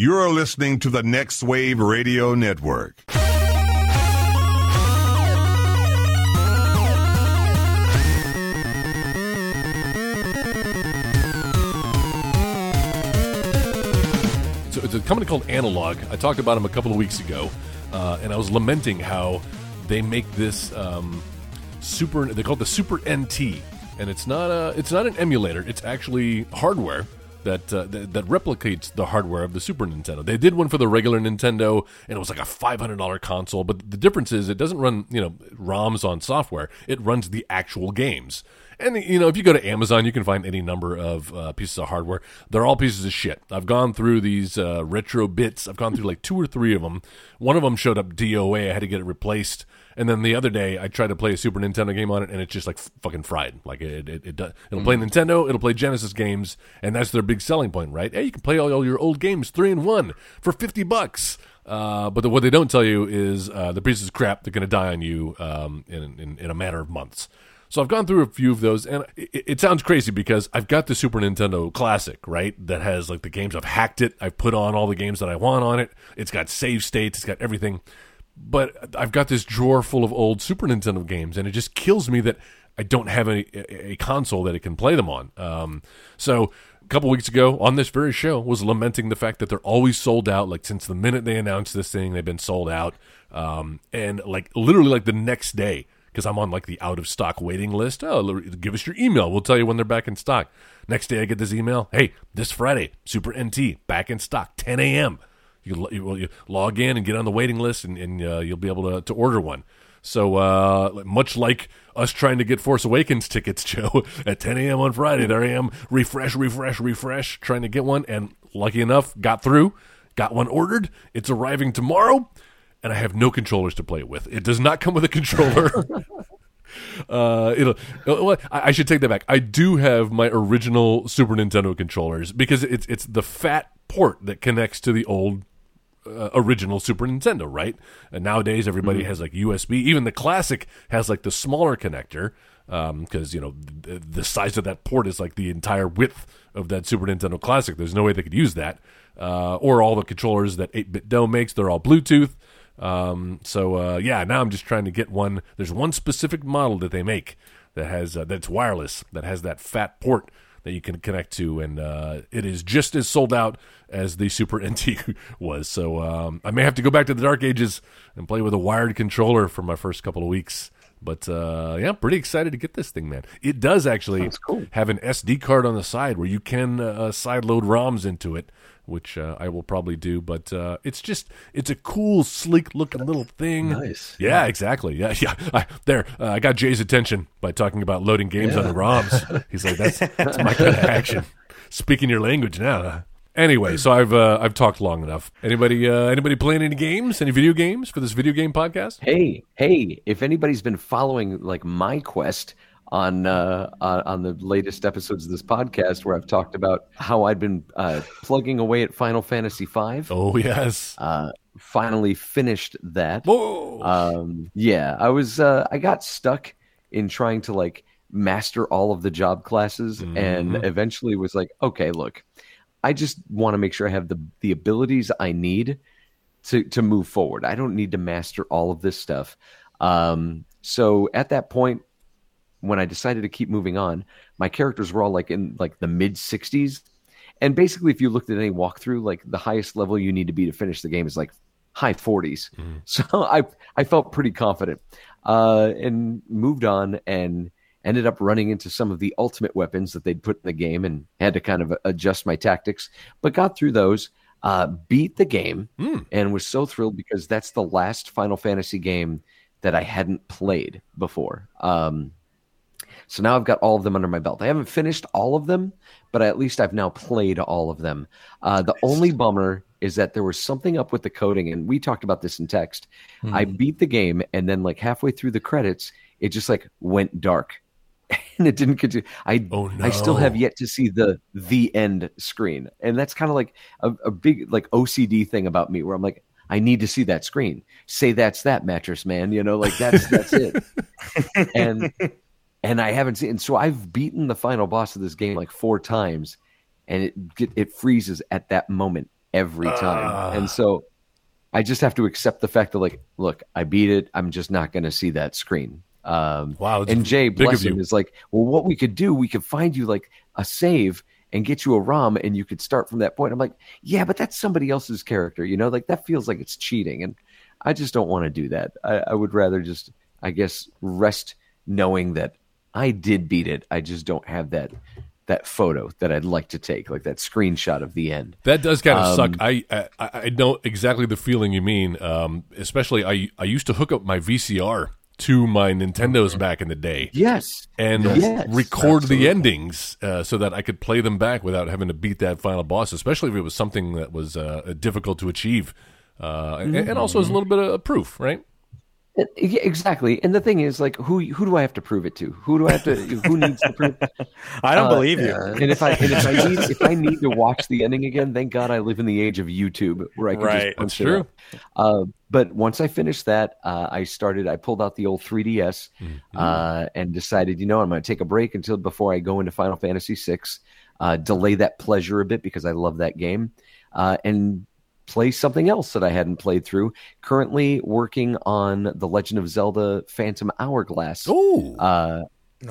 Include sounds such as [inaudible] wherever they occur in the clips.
You're listening to the Next Wave Radio Network. So it's a company called Analogue. I talked about them a couple of weeks ago, uh, and I was lamenting how they make this um, super. They call it the Super NT, and it's not a. It's not an emulator. It's actually hardware that, uh, that that replicates the hardware of the Super Nintendo. They did one for the regular Nintendo, and it was like a five hundred dollar console. But the difference is, it doesn't run you know ROMs on software. It runs the actual games. And you know, if you go to Amazon, you can find any number of uh, pieces of hardware. They're all pieces of shit. I've gone through these uh, retro bits. I've gone through like two or three of them. One of them showed up DOA. I had to get it replaced. And then the other day, I tried to play a Super Nintendo game on it, and it's just like f- fucking fried. Like it, it, it does. It'll play Nintendo. It'll play Genesis games, and that's their big selling point, right? Hey, you can play all, all your old games three in one for fifty bucks. Uh, but the, what they don't tell you is uh, the pieces of crap they're going to die on you um, in, in in a matter of months. So I've gone through a few of those, and it, it sounds crazy because I've got the Super Nintendo Classic, right? That has like the games. I've hacked it. I've put on all the games that I want on it. It's got save states. It's got everything. But I've got this drawer full of old Super Nintendo games, and it just kills me that I don't have a, a, console that it can play them on. Um, so a couple weeks ago on this very show was lamenting the fact that they're always sold out. Like since the minute they announced this thing, they've been sold out. Um, and like literally like the next day, because I'm on like the out of stock waiting list. Oh, give us your email. We'll tell you when they're back in stock. Next day, I get this email. Hey, this Friday, Super NT back in stock, 10 a.m. You, you, well, you log in and get on the waiting list, and, and uh, you'll be able to, to order one. So uh, much like us trying to get Force Awakens tickets, [laughs] Joe, at 10 a.m. on Friday, there I am, refresh, refresh, refresh, trying to get one, and lucky enough, got through, got one ordered. It's arriving tomorrow, and I have no controllers to play it with. It does not come with a controller. [laughs] [laughs] Uh, it'll. Well, I I should take that back. I do have my original Super Nintendo controllers because it's it's the fat port that connects to the old uh, original Super Nintendo, right? And nowadays everybody has like USB. Even the classic has like the smaller connector because you know the, the size of that port is like the entire width of that Super Nintendo Classic. There's no way they could use that. Uh, or all the controllers that 8BitDo makes, they're all Bluetooth. Um, so uh, yeah, now I'm just trying to get one. There's one specific model that they make that has uh, that's wireless that has that fat port that you can connect to, and uh, it is just as sold out as the Super [laughs] NT was. So um, I may have to go back to the dark ages and play with a wired controller for my first couple of weeks. But uh, yeah, I'm pretty excited to get this thing, man. It does actually cool. have an SD card on the side where you can uh, side load ROMs into it, which uh, I will probably do. But uh, it's just it's a cool, sleek looking little thing. Nice. Yeah, exactly. Yeah, [laughs] yeah. I, there, uh, I got Jay's attention by talking about loading games on the ROMs. He's like, that's that's my kind of [laughs] action. Speaking your language now. Anyway, so I've uh, I've talked long enough. Anybody uh, anybody playing any games? Any video games for this video game podcast? Hey, hey! If anybody's been following like my quest on uh, on the latest episodes of this podcast, where I've talked about how I'd been uh, plugging away at Final Fantasy V, Oh yes. uh, finally finished that. Whoa. Um, yeah, I was uh, I got stuck in trying to like master all of the job classes, and eventually was like, okay, look, I just want to make sure I have the the abilities I need to to move forward. I don't need to master all of this stuff. Um, so at that point, when I decided to keep moving on, my characters were all like in like the mid 60s. And basically, if you looked at any walkthrough, like the highest level you need to be to finish the game is like high 40s. [laughs] So I I felt pretty confident uh, and moved on and ended up running into some of the ultimate weapons that they'd put in the game and had to kind of adjust my tactics, but got through those. Uh, beat the game and was so thrilled because that's the last Final Fantasy game that I hadn't played before. Um, so now I've got all of them under my belt. I haven't finished all of them, but at least I've now played all of them. Uh, the only bummer is that there was something up with the coding, and we talked about this in text. I beat the game, and then like halfway through the credits, it just like went dark, [laughs] and it didn't continue. I Oh, I still have yet to see the the end screen, and that's kind of like a, a big like OCD thing about me, where I'm like. I need to see that screen. Say that's that mattress, man. You know, like that's that's it. [laughs] and and I haven't seen. and So I've beaten the final boss of this game like four times, and it it freezes at that moment. every time. Ah. and so I just have to accept the fact that like, look, I beat it. I'm just not going to see that screen. Um, Wow, and Jay, bless him, is like, well, what we could do, we could find you like a save and get you a ROM, and you could start from that point. I'm like, yeah, but that's somebody else's character, you know, like that feels like it's cheating, and I just don't want to do that. I, I would rather just, I guess, rest knowing that I did beat it. I just don't have that that photo that I'd like to take, like that screenshot of the end. That does kind of Um, suck. I, I I know exactly the feeling you mean. Um, especially I I used to hook up my VCR to my Nintendos back in the day Yes, and Yes, record the endings uh, so that I could play them back without having to beat that final boss. Especially if it was something that was uh, difficult to achieve, uh, and, and also as a little bit of proof, right? Uh, Yeah, exactly. And the thing is, like, who who do I have to prove it to? Who do I have to? who needs to prove? It? [laughs] I don't Uh, believe you. And if I and if I need if I need to watch the ending again, thank God I live in the age of YouTube where I can Right, just punch that's it true. up. But once I finished that, uh, I started. I pulled out the old 3DS Mm-hmm. uh, and decided, you know, I'm going to take a break until before I go into Final Fantasy VI. Uh, delay that pleasure a bit because I love that game, uh, and play something else that I hadn't played through. Currently working on the Legend of Zelda: Phantom Hourglass. Oh, Uh,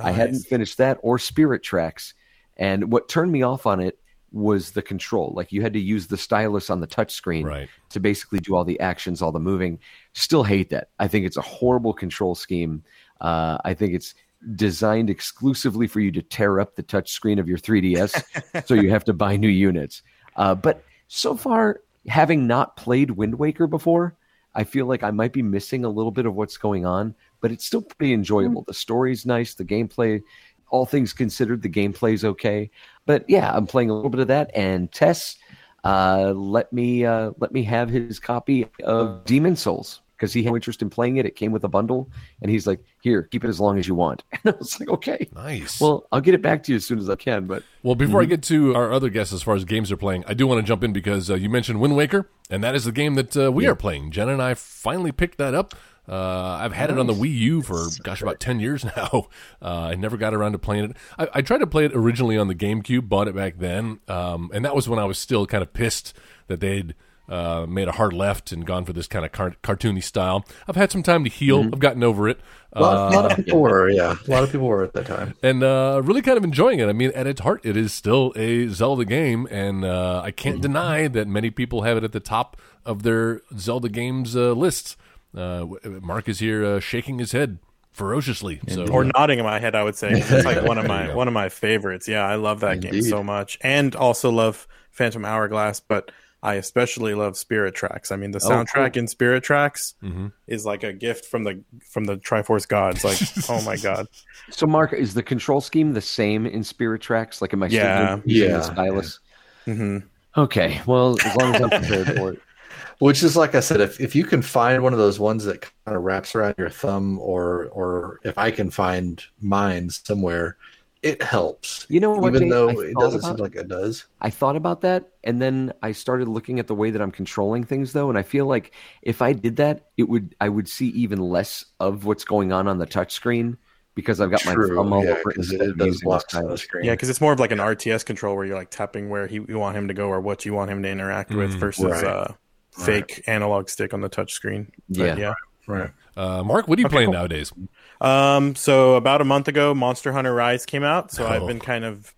I hadn't finished that or Spirit Tracks. And what turned me off on it was the control. Like you had to use the stylus on the touch screen right. to basically do all the actions, all the moving. Still hate that. I think it's a horrible control scheme. Uh, I think it's designed exclusively for you to tear up the touch screen of your 3DS, [laughs] so you have to buy new units. Uh, but so far, having not played Wind Waker before, I feel like I might be missing a little bit of what's going on, but it's still pretty enjoyable. The story's nice, the gameplay, all things considered, the gameplay's okay. But yeah, I'm playing a little bit of that, and Tess uh, let me uh, let me have his copy of Demon's Souls because he had no interest in playing it. It came with a bundle, and he's like, "Here, keep it as long as you want." [laughs] And I was like, "Okay, Nice. well, I'll get it back to you as soon as I can." But Well, before I get to our other guests as far as games they're playing, I do want to jump in because uh, you mentioned Wind Waker, and that is the game that uh, we are playing. Jen and I finally picked that up. Uh, I've had it on the Wii U for gosh about ten years [laughs] now. Uh, I never got around to playing it. I, I tried to play it originally on the GameCube, bought it back then, um, and that was when I was still kind of pissed that they'd uh, made a hard left and gone for this kind of car- cartoony style. I've had some time to heal. I've gotten over it. A lot, a lot Uh, of people were, yeah. [laughs] A lot of people were at that time. and uh, really kind of enjoying it. I mean, at its heart, it is still a Zelda game, and uh, I can't deny that many people have it at the top of their Zelda games uh, lists. Uh, Mark is here uh, shaking his head ferociously. So, or nodding in my head, I would say. [laughs] It's like one of my one of my favorites. Yeah, I love that game so much, and also love Phantom Hourglass, but I especially love Spirit Tracks. I mean, the Oh, soundtrack in Spirit Tracks Mhm. is like a gift from the from the Triforce gods. Like, [laughs] oh my god, so, Mark, is the control scheme the same in Spirit Tracks? Like, am I still Yeah. doing- using Yeah, the stylus? hmm Okay, well, as long as I'm prepared for it. [laughs] Which is like I said, if, if you can find one of those ones that kind of wraps around your thumb, or or if I can find mine somewhere, it helps. You know what? Even Jay? though it doesn't about- seem like it does. I thought about that, and then I started looking at the way that I'm controlling things, though, and I feel like if I did that, it would I would see even less of what's going on on the touch screen because I've got my thumb all yeah, over it 'cause it, does block the screen. yeah, because it's more of like an RTS control where you're like tapping where he, you want him to go or what you want him to interact with Mm, versus right. uh, fake analog stick on the touch screen. But Yeah. yeah. Right. uh, Mark, what are you Okay, playing cool. nowadays? Um, so about a month ago, Monster Hunter Rise came out. So Oh. I've been kind of,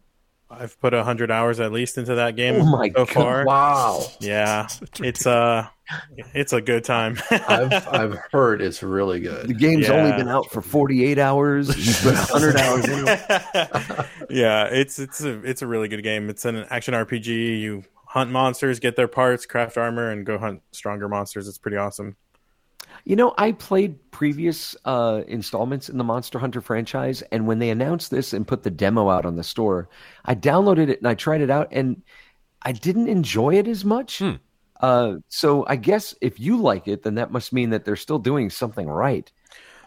I've put a hundred hours at least into that game Oh my so God. far. Wow. Yeah, [laughs] it's uh, it's a good time. I've [laughs] I've heard it's really good. The good. game's only been out for 48 hours. [laughs] You put 100 hours in it. yeah, it's it's a it's a really good game. It's an action RPG. You hunt monsters, get their parts, craft armor, and go hunt stronger monsters. It's pretty awesome. You know, I played previous uh, installments in the Monster Hunter franchise, and when they announced this and put the demo out on the store, I downloaded it and I tried it out, and I didn't enjoy it as much. Hmm. Uh, so I guess if you like it, then that must mean that they're still doing something right.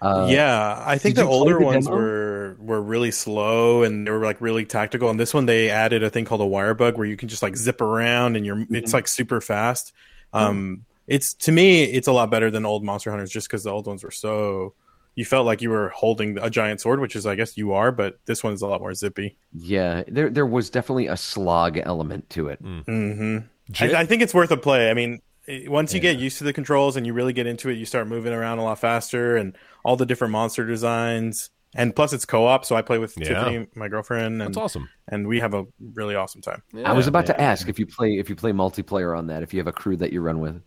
Uh, yeah, I think the older the ones demo? were were really slow and they were like really tactical. And this one they added a thing called a wire bug where you can just like zip around and you're Mm-hmm. it's like super fast. Um, it's to me it's a lot better than old Monster Hunters just because the old ones were so you felt like you were holding a giant sword, which is I guess you are, but this one's a lot more zippy. yeah, there there was definitely a slog element to it. hmm Jay? I, I think it's worth a play. I mean, once you get used to the controls and you really get into it, you start moving around a lot faster and all the different monster designs. And plus, it's co-op, so I play with Yeah. Tiffany, my girlfriend, and That's awesome. and we have a really awesome time. I was about to ask if you play if you play multiplayer on that, if you have a crew that you run with.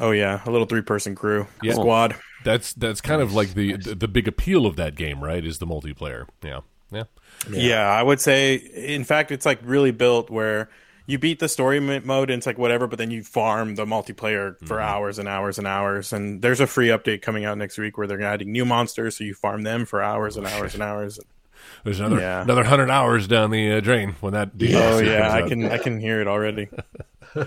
Oh yeah, a little three-person crew Yeah. squad. That's that's kind of like the, the the big appeal of that game, right? Is the multiplayer? Yeah, yeah. Yeah. I would say. In fact, it's like really built where you beat the story mode and it's like whatever, but then you farm the multiplayer for hours and hours and hours. And there's a free update coming out next week where they're adding new monsters, so you farm them for hours and hours and hours. There's another Yeah. another hundred hours down the uh, drain when that. DLC Oh comes yeah, I out. can I can hear it already. [laughs]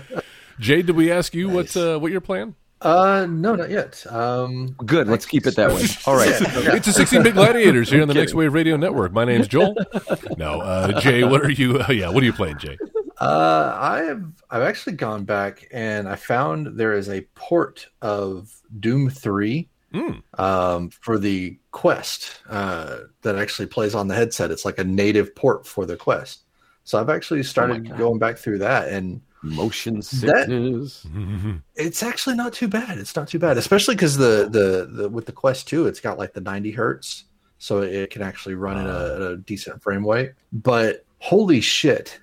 Jay, did we ask you what uh, what you're playing? Uh, no, not yet. Um, Good, let's keep it that way. [laughs] All right. It's a 16 Bit gladiators here on the Next Wave Radio Network. My name's Joel. [laughs] No, uh, Jay, what are you? Uh, yeah, what are you playing, Jay? Uh, I have I've actually gone back and I found there is a port of Doom Three Mm. um, for the Quest uh, that actually plays on the headset. It's like a native port for the Quest. So I've actually started God. going back through that, and Motion sickness. it's actually not too bad. It's not too bad, especially because the, the the with the Quest Two, it's got like the 90 hertz, so it can actually run at, a, ah. at a decent frame rate. But holy shit,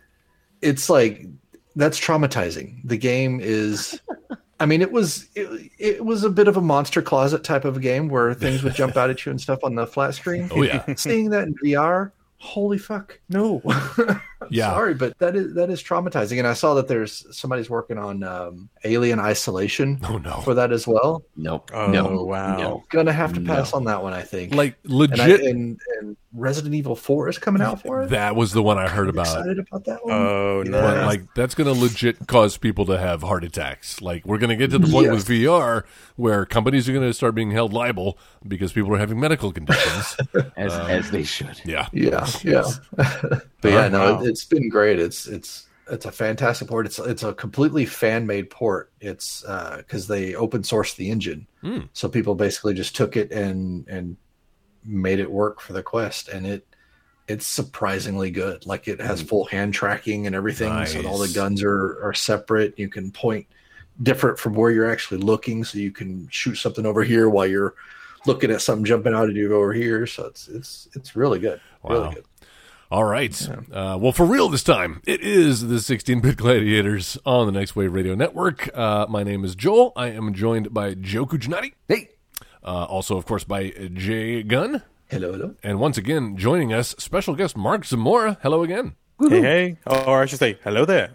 it's like that's traumatizing. The game is. [laughs] I mean, it was it, it was a bit of a monster closet type of a game where things would jump out at you and stuff on the flat screen. [laughs] Oh yeah, Seeing that in VR, holy fuck, no. [laughs] Yeah. Sorry, but that is that is traumatizing. And I saw that there's somebody's working on um, Alien Isolation Oh no, for that as well. Nope. Oh, no. wow. No. Gonna have to pass on that one, I think. like and, I, legit. and, and Resident Evil Four is coming out for it. that was the one I heard I'm about. excited about that one. Oh no. But like that's going to legit cause people to have heart attacks. Like we're going to get to the point Yes. with VR where companies are going to start being held liable because people are having medical conditions. [laughs] As as they should. yeah. yeah, yeah. [laughs] but yeah, no, Wow. it, it's been great. It's it's it's a fantastic port. It's it's a completely fan made port. It's because they open sourced the engine, Hmm. so people basically just took it and and made it work for the Quest, and it it's surprisingly good. Like it has full hand tracking and everything, so all the guns are are separate. You can point different from where you're actually looking, so you can shoot something over here while you're looking at something jumping out at you over here. So it's it's it's really good. Wow. Really good. All right. Uh, well, for real this time, it is the 16 bit gladiators on the Next Wave Radio Network. Uh, my name is Joel. I am joined by Joe Kujanati. Hey, Uh, also, of course, by Jay Gunn. Hello, hello. And once again, joining us, special guest Mark Zamora. Hello again. Hey, hey. Or I should say, hello there.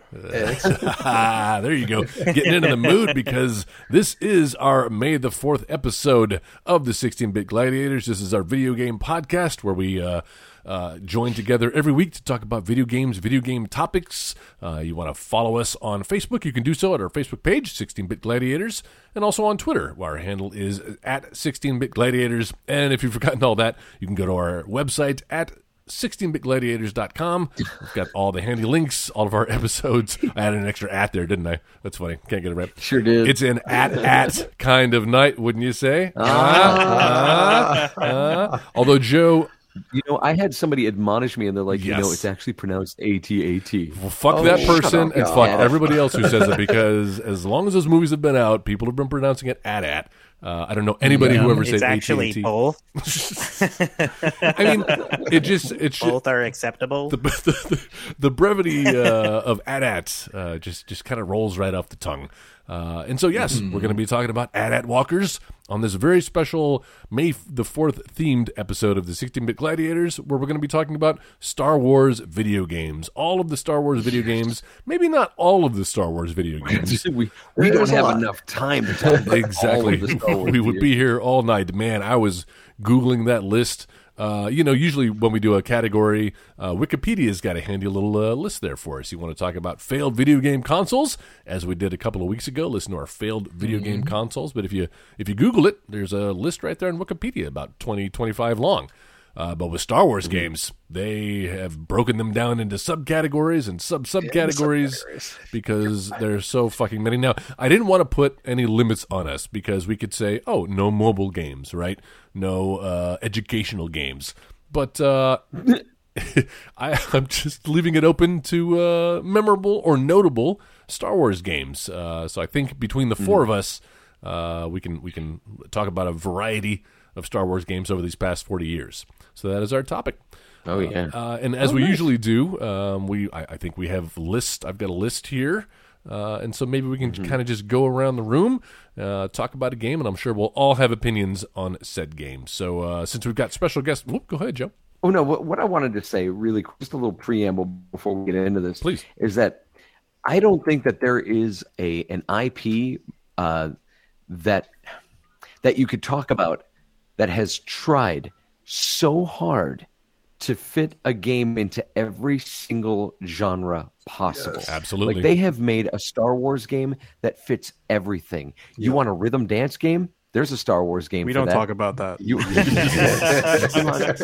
Ah, [laughs] there you go. Getting into the mood because this is our May the 4th episode of the 16 Bit Gladiators. This is our video game podcast where we uh, uh, join together every week to talk about video games, video game topics. Uh, you want to follow us on Facebook? You can do so at our Facebook page, 16 Bit Gladiators, and also on Twitter, where our handle is at 16 Bit Gladiators. And if you've forgotten all that, you can go to our website at 16bitgladiators.com. We've got all the handy links, all of our [laughs] episodes. I added an extra at there, didn't I? That's funny. Can't get it right. Sure did. It's an at at kind of night, wouldn't you say? Ah, ah, ah. Although Joe, you know, I had somebody admonish me, and they're like, you know, it's actually pronounced A T A T. well, fuck Oh, that person up, and God. fuck everybody else who says it [laughs] because as long as those movies have been out, people have been pronouncing it at at. Uh, I don't know anybody who ever said It's actually AT&T. both. [laughs] [laughs] I mean, it just it should, Both are acceptable. the, the, the brevity uh, of AT-AT uh, just just kind of rolls right off the tongue. Uh, and so, yes, we're going to be talking about AT-AT walkers on this very special May the 4th themed episode of the 16-Bit Gladiators, where we're going to be talking about Star Wars video games. All of the Star Wars video games, maybe not all of the Star Wars video games. we we don't have enough time to talk about exactly. of the Star [laughs] Wars we would be here all night. Man, I was Googling that list. Uh, you know, usually when we do a category, uh, Wikipedia's got a handy little uh, list there for us. You want to talk about failed video game consoles, as we did a couple of weeks ago. Listen to our failed video game consoles. But if you if you Google it, there's a list right there in Wikipedia about 20, 25 long. Uh, but with Star Wars games, they have broken them down into subcategories and sub subcategories [laughs] because there's so fucking many. Now, I didn't want to put any limits on us because we could say, oh, no mobile games, right? No uh, educational games. But uh, [laughs] I, I'm just leaving it open to uh, memorable or notable Star Wars games. Uh, so I think between the 4 of us, uh, we can we can talk about a variety of Star Wars games over these past forty years. So that is our topic. Oh yeah. Uh, and as we usually do, um, we I, I think we have list. I've got a list here, uh, and so maybe we can kind of just go around the room, uh, talk about a game, and I'm sure we'll all have opinions on said game. So uh, since we've got special guests, whoop, go ahead, Joe. Oh no! What, what I wanted to say, really, quick, just a little preamble before we get into this, Please. is that I don't think that there is a an IP uh, that that you could talk about that has tried so hard to fit a game into every single genre possible. Absolutely. Like they have made a Star Wars game that fits everything. You want a rhythm dance game? There's a Star Wars game. We for don't that. talk about that. You, [laughs] [laughs] you, want,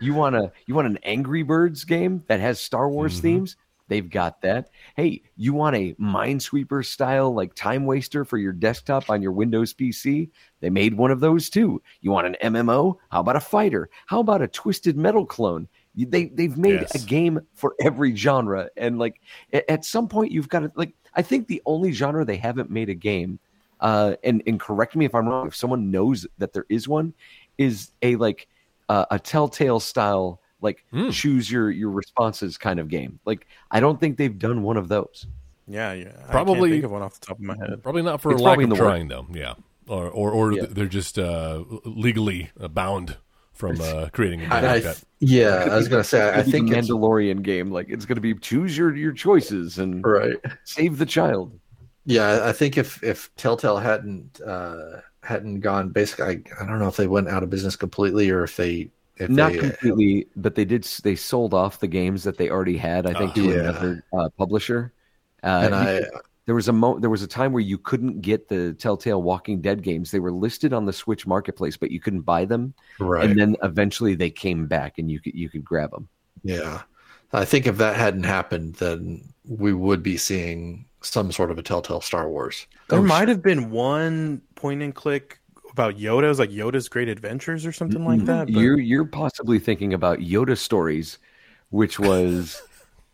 you want a you want an Angry Birds game that has Star Wars Mm-hmm. themes? They've got that. Hey, you want a Minesweeper style like time waster for your desktop on your Windows PC? They made one of those too. You want an MMO? How about a fighter? How about a Twisted Metal clone? They they've made Yes. a game for every genre, and like at some point you've got to like. I think the only genre they haven't made a game uh, and and correct me if I'm wrong. If someone knows that there is one, is a like uh, a Telltale style like Hmm. choose your your responses kind of game. Like I don't think they've done one of those. Yeah, yeah. I Probably- can't think of one off the top of my head. Probably not for It's a lack probably of in the work. trying, though. Yeah, or or, or Yeah. they're just uh, legally uh, bound from uh, [laughs] creating a game I, like I, that. yeah, I was gonna say. I, I think the it's Mandalorian game. Like it's going to be choose your your choices and right. save the child. Yeah, I think if if Telltale hadn't uh, hadn't gone basically, I, I don't know if they went out of business completely or if they if Not they, completely, but they did. They sold off the games that they already had. I think to Yeah. another uh, publisher. Uh, and I There was a mo- there was a time where you couldn't get the Telltale Walking Dead games. They were listed on the Switch marketplace, but you couldn't buy them. right And then eventually they came back, and you could you could grab them. yeah, I think if that hadn't happened, then we would be seeing some sort of a Telltale Star Wars. There Oh, might have been one point and click about Yoda. It was like Yoda's Great Adventures or something like that. but- You're you're possibly thinking about Yoda Stories, which was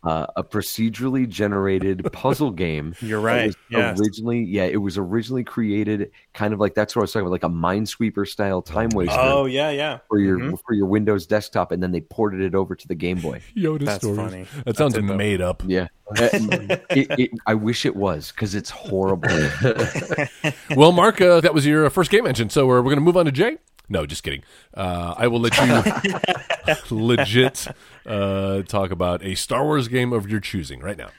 uh, a procedurally generated [laughs] puzzle game. You're right. was Yes. Originally, yeah, it was originally created kind of like that's what I was talking about, like a Minesweeper style time waster. Oh yeah, yeah. for your Mhm. for your Windows desktop, and then they ported it over to the Game Boy. [laughs] Yoda That's stories. funny. That That's sounds it, made up. Yeah, [laughs] it, it, I wish it was because it's horrible. well, Mark, uh, that was your uh, first game mention, so we're, we're going to move on to Jay. No, just kidding. Uh, I will let you [laughs] legit uh, talk about a Star Wars game of your choosing right now.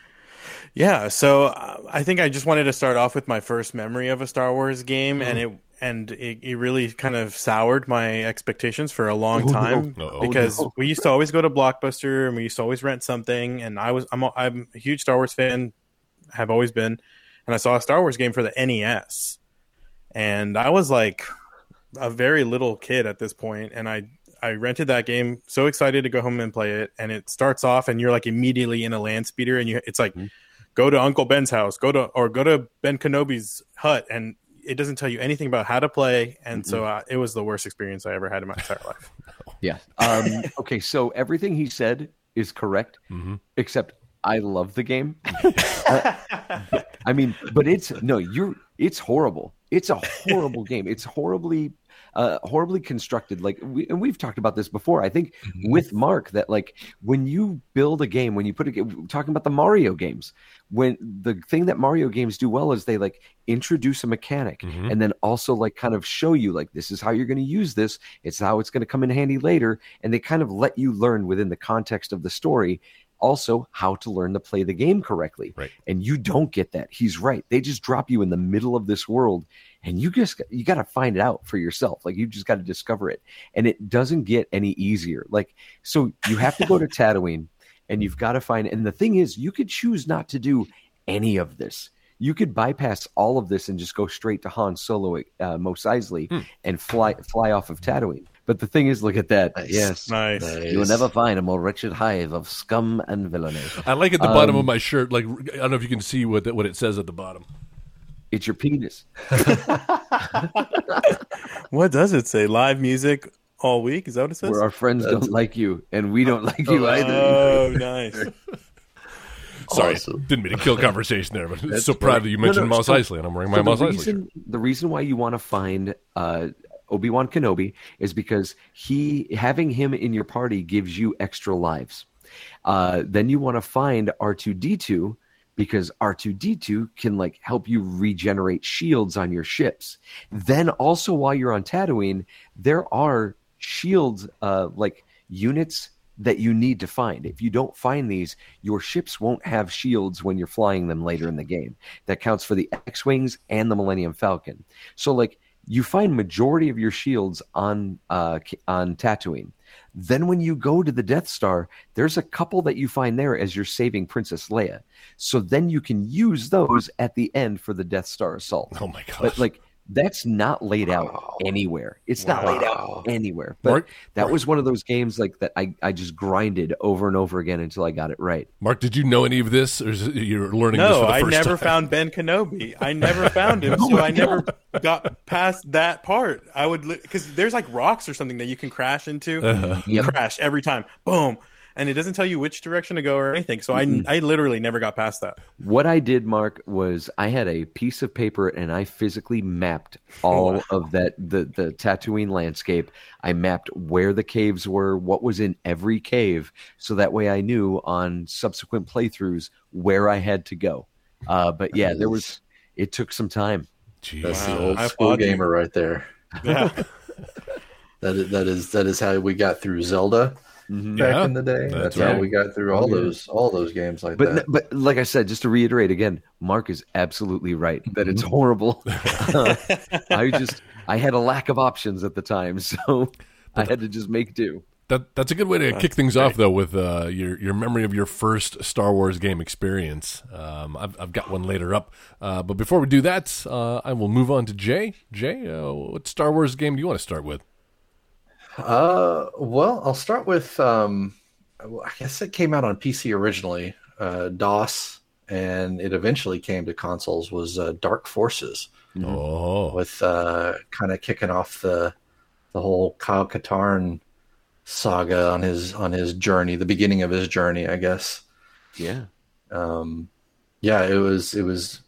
Yeah, so uh, I think I just wanted to start off with my first memory of a Star Wars game, and it and it, it really kind of soured my expectations for a long Oh, time no. Oh, because no. we used to always go to Blockbuster and we used to always rent something, and I was I'm a, I'm a huge Star Wars fan, have always been, and I saw a Star Wars game for the NES, and I was like a very little kid at this point, and I I rented that game, so excited to go home and play it, and it starts off, and you're like immediately in a land speeder, and you it's like go to Uncle Ben's house, go to or go to Ben Kenobi's hut, and it doesn't tell you anything about how to play, and so uh, it was the worst experience I ever had in my entire life. [laughs] yeah. Um, okay, so everything he said is correct, Mm-hmm. except I love the game. Uh, [laughs] I mean, but it's no, you're it's horrible. It's a horrible game. It's horribly uh horribly constructed like we, and we've talked about this before i think with mark that like when you build a game when you put a game talking about the mario games when the thing that mario games do well is they like introduce a mechanic Mhm. and then also like kind of show you like this is how you're going to use this it's how it's going to come in handy later and they kind of let you learn within the context of the story also how to learn to play the game correctly Right. and you don't get that he's right they just drop you in the middle of this world and you just you got to find it out for yourself like you just got to discover it and it doesn't get any easier like so you have to go to [laughs] tatooine and you've got to find and the thing is you could choose not to do any of this you could bypass all of this and just go straight to Han Solo, uh, Mos Eisley, Hmm. and fly fly off of Tatooine. But the thing is, look at that. Nice. Yes, Nice. Nice. you will never find a more wretched hive of scum and villainy. I like at the bottom Um, of my shirt, like I don't know if you can see what what it says at the bottom. It's your penis. [laughs] What does it say? Live music all week? Is that what it says? Where our friends don't like you, and we don't like you either. Oh, [laughs] nice. [laughs] Sorry, Awesome. didn't mean to kill conversation there, but That's so proud great. that you mentioned no, Mos so- Eisley, and I'm wearing my So Mos the Eisley. shirt. the reason why you want to find uh, Obi Wan Kenobi is because he having him in your party gives you extra lives. Uh, then you want to find R two D two because R two D two can like help you regenerate shields on your ships. Then also while you're on Tatooine, there are shield uh, like units that you need to find. If you don't find these, your ships won't have shields when you're flying them later in the game. That counts for the X-wings and the Millennium Falcon. So like you find majority of your shields on uh, on Tatooine. Then when you go to the Death Star, there's a couple that you find there as you're saving Princess Leia. So then you can use those at the end for the Death Star assault. Oh my god! But like that's not laid out anywhere. It's not laid out anywhere. But Mark- that was one of those games like that I, I just grinded over and over again until I got it right. Mark, did you know any of this, or is it, you're learning this No, I never time? found Ben Kenobi. I never [laughs] found him, Oh so my I never got past that part. I would because there's like rocks or something that you can crash into. Uh-huh. You Crash every time, boom, and it doesn't tell you which direction to go or anything. So I, I literally never got past that. What I did, Mark, was I had a piece of paper and I physically mapped [laughs] all of that the the Tatooine landscape. I mapped where the caves were, what was in every cave, so that way I knew on subsequent playthroughs where I had to go. Uh, but yeah, there was. It took some time. Jeez. That's Wow, the old I school applaud you. gamer right there. Yeah, [laughs] [laughs] That is, that is that is how we got through Zelda Mm-hmm. back Yeah, in the day. that's That's, right. how we got through all Yeah. those all those games like But that. but like I said, just to reiterate again, Mark is absolutely right that it's [laughs] horrible. [laughs] I just I had a lack of options at the time, [laughs] so I had to just make do. That that's a good way to kick things off, though, with uh, your your memory of your first Star Wars game experience. Um, I've I've got one later up, uh, but before we do that, uh, I will move on to Jay. Jay, uh, what Star Wars game do you want to start with? Uh, well, I'll start with um, I guess it came out on PC originally, uh, DOS, and it eventually came to consoles. Was uh, Dark Forces Oh, with uh, kind of kicking off the the whole Kyle Katarn saga on his on his journey, the beginning of his journey, I guess. Yeah. um yeah it was it was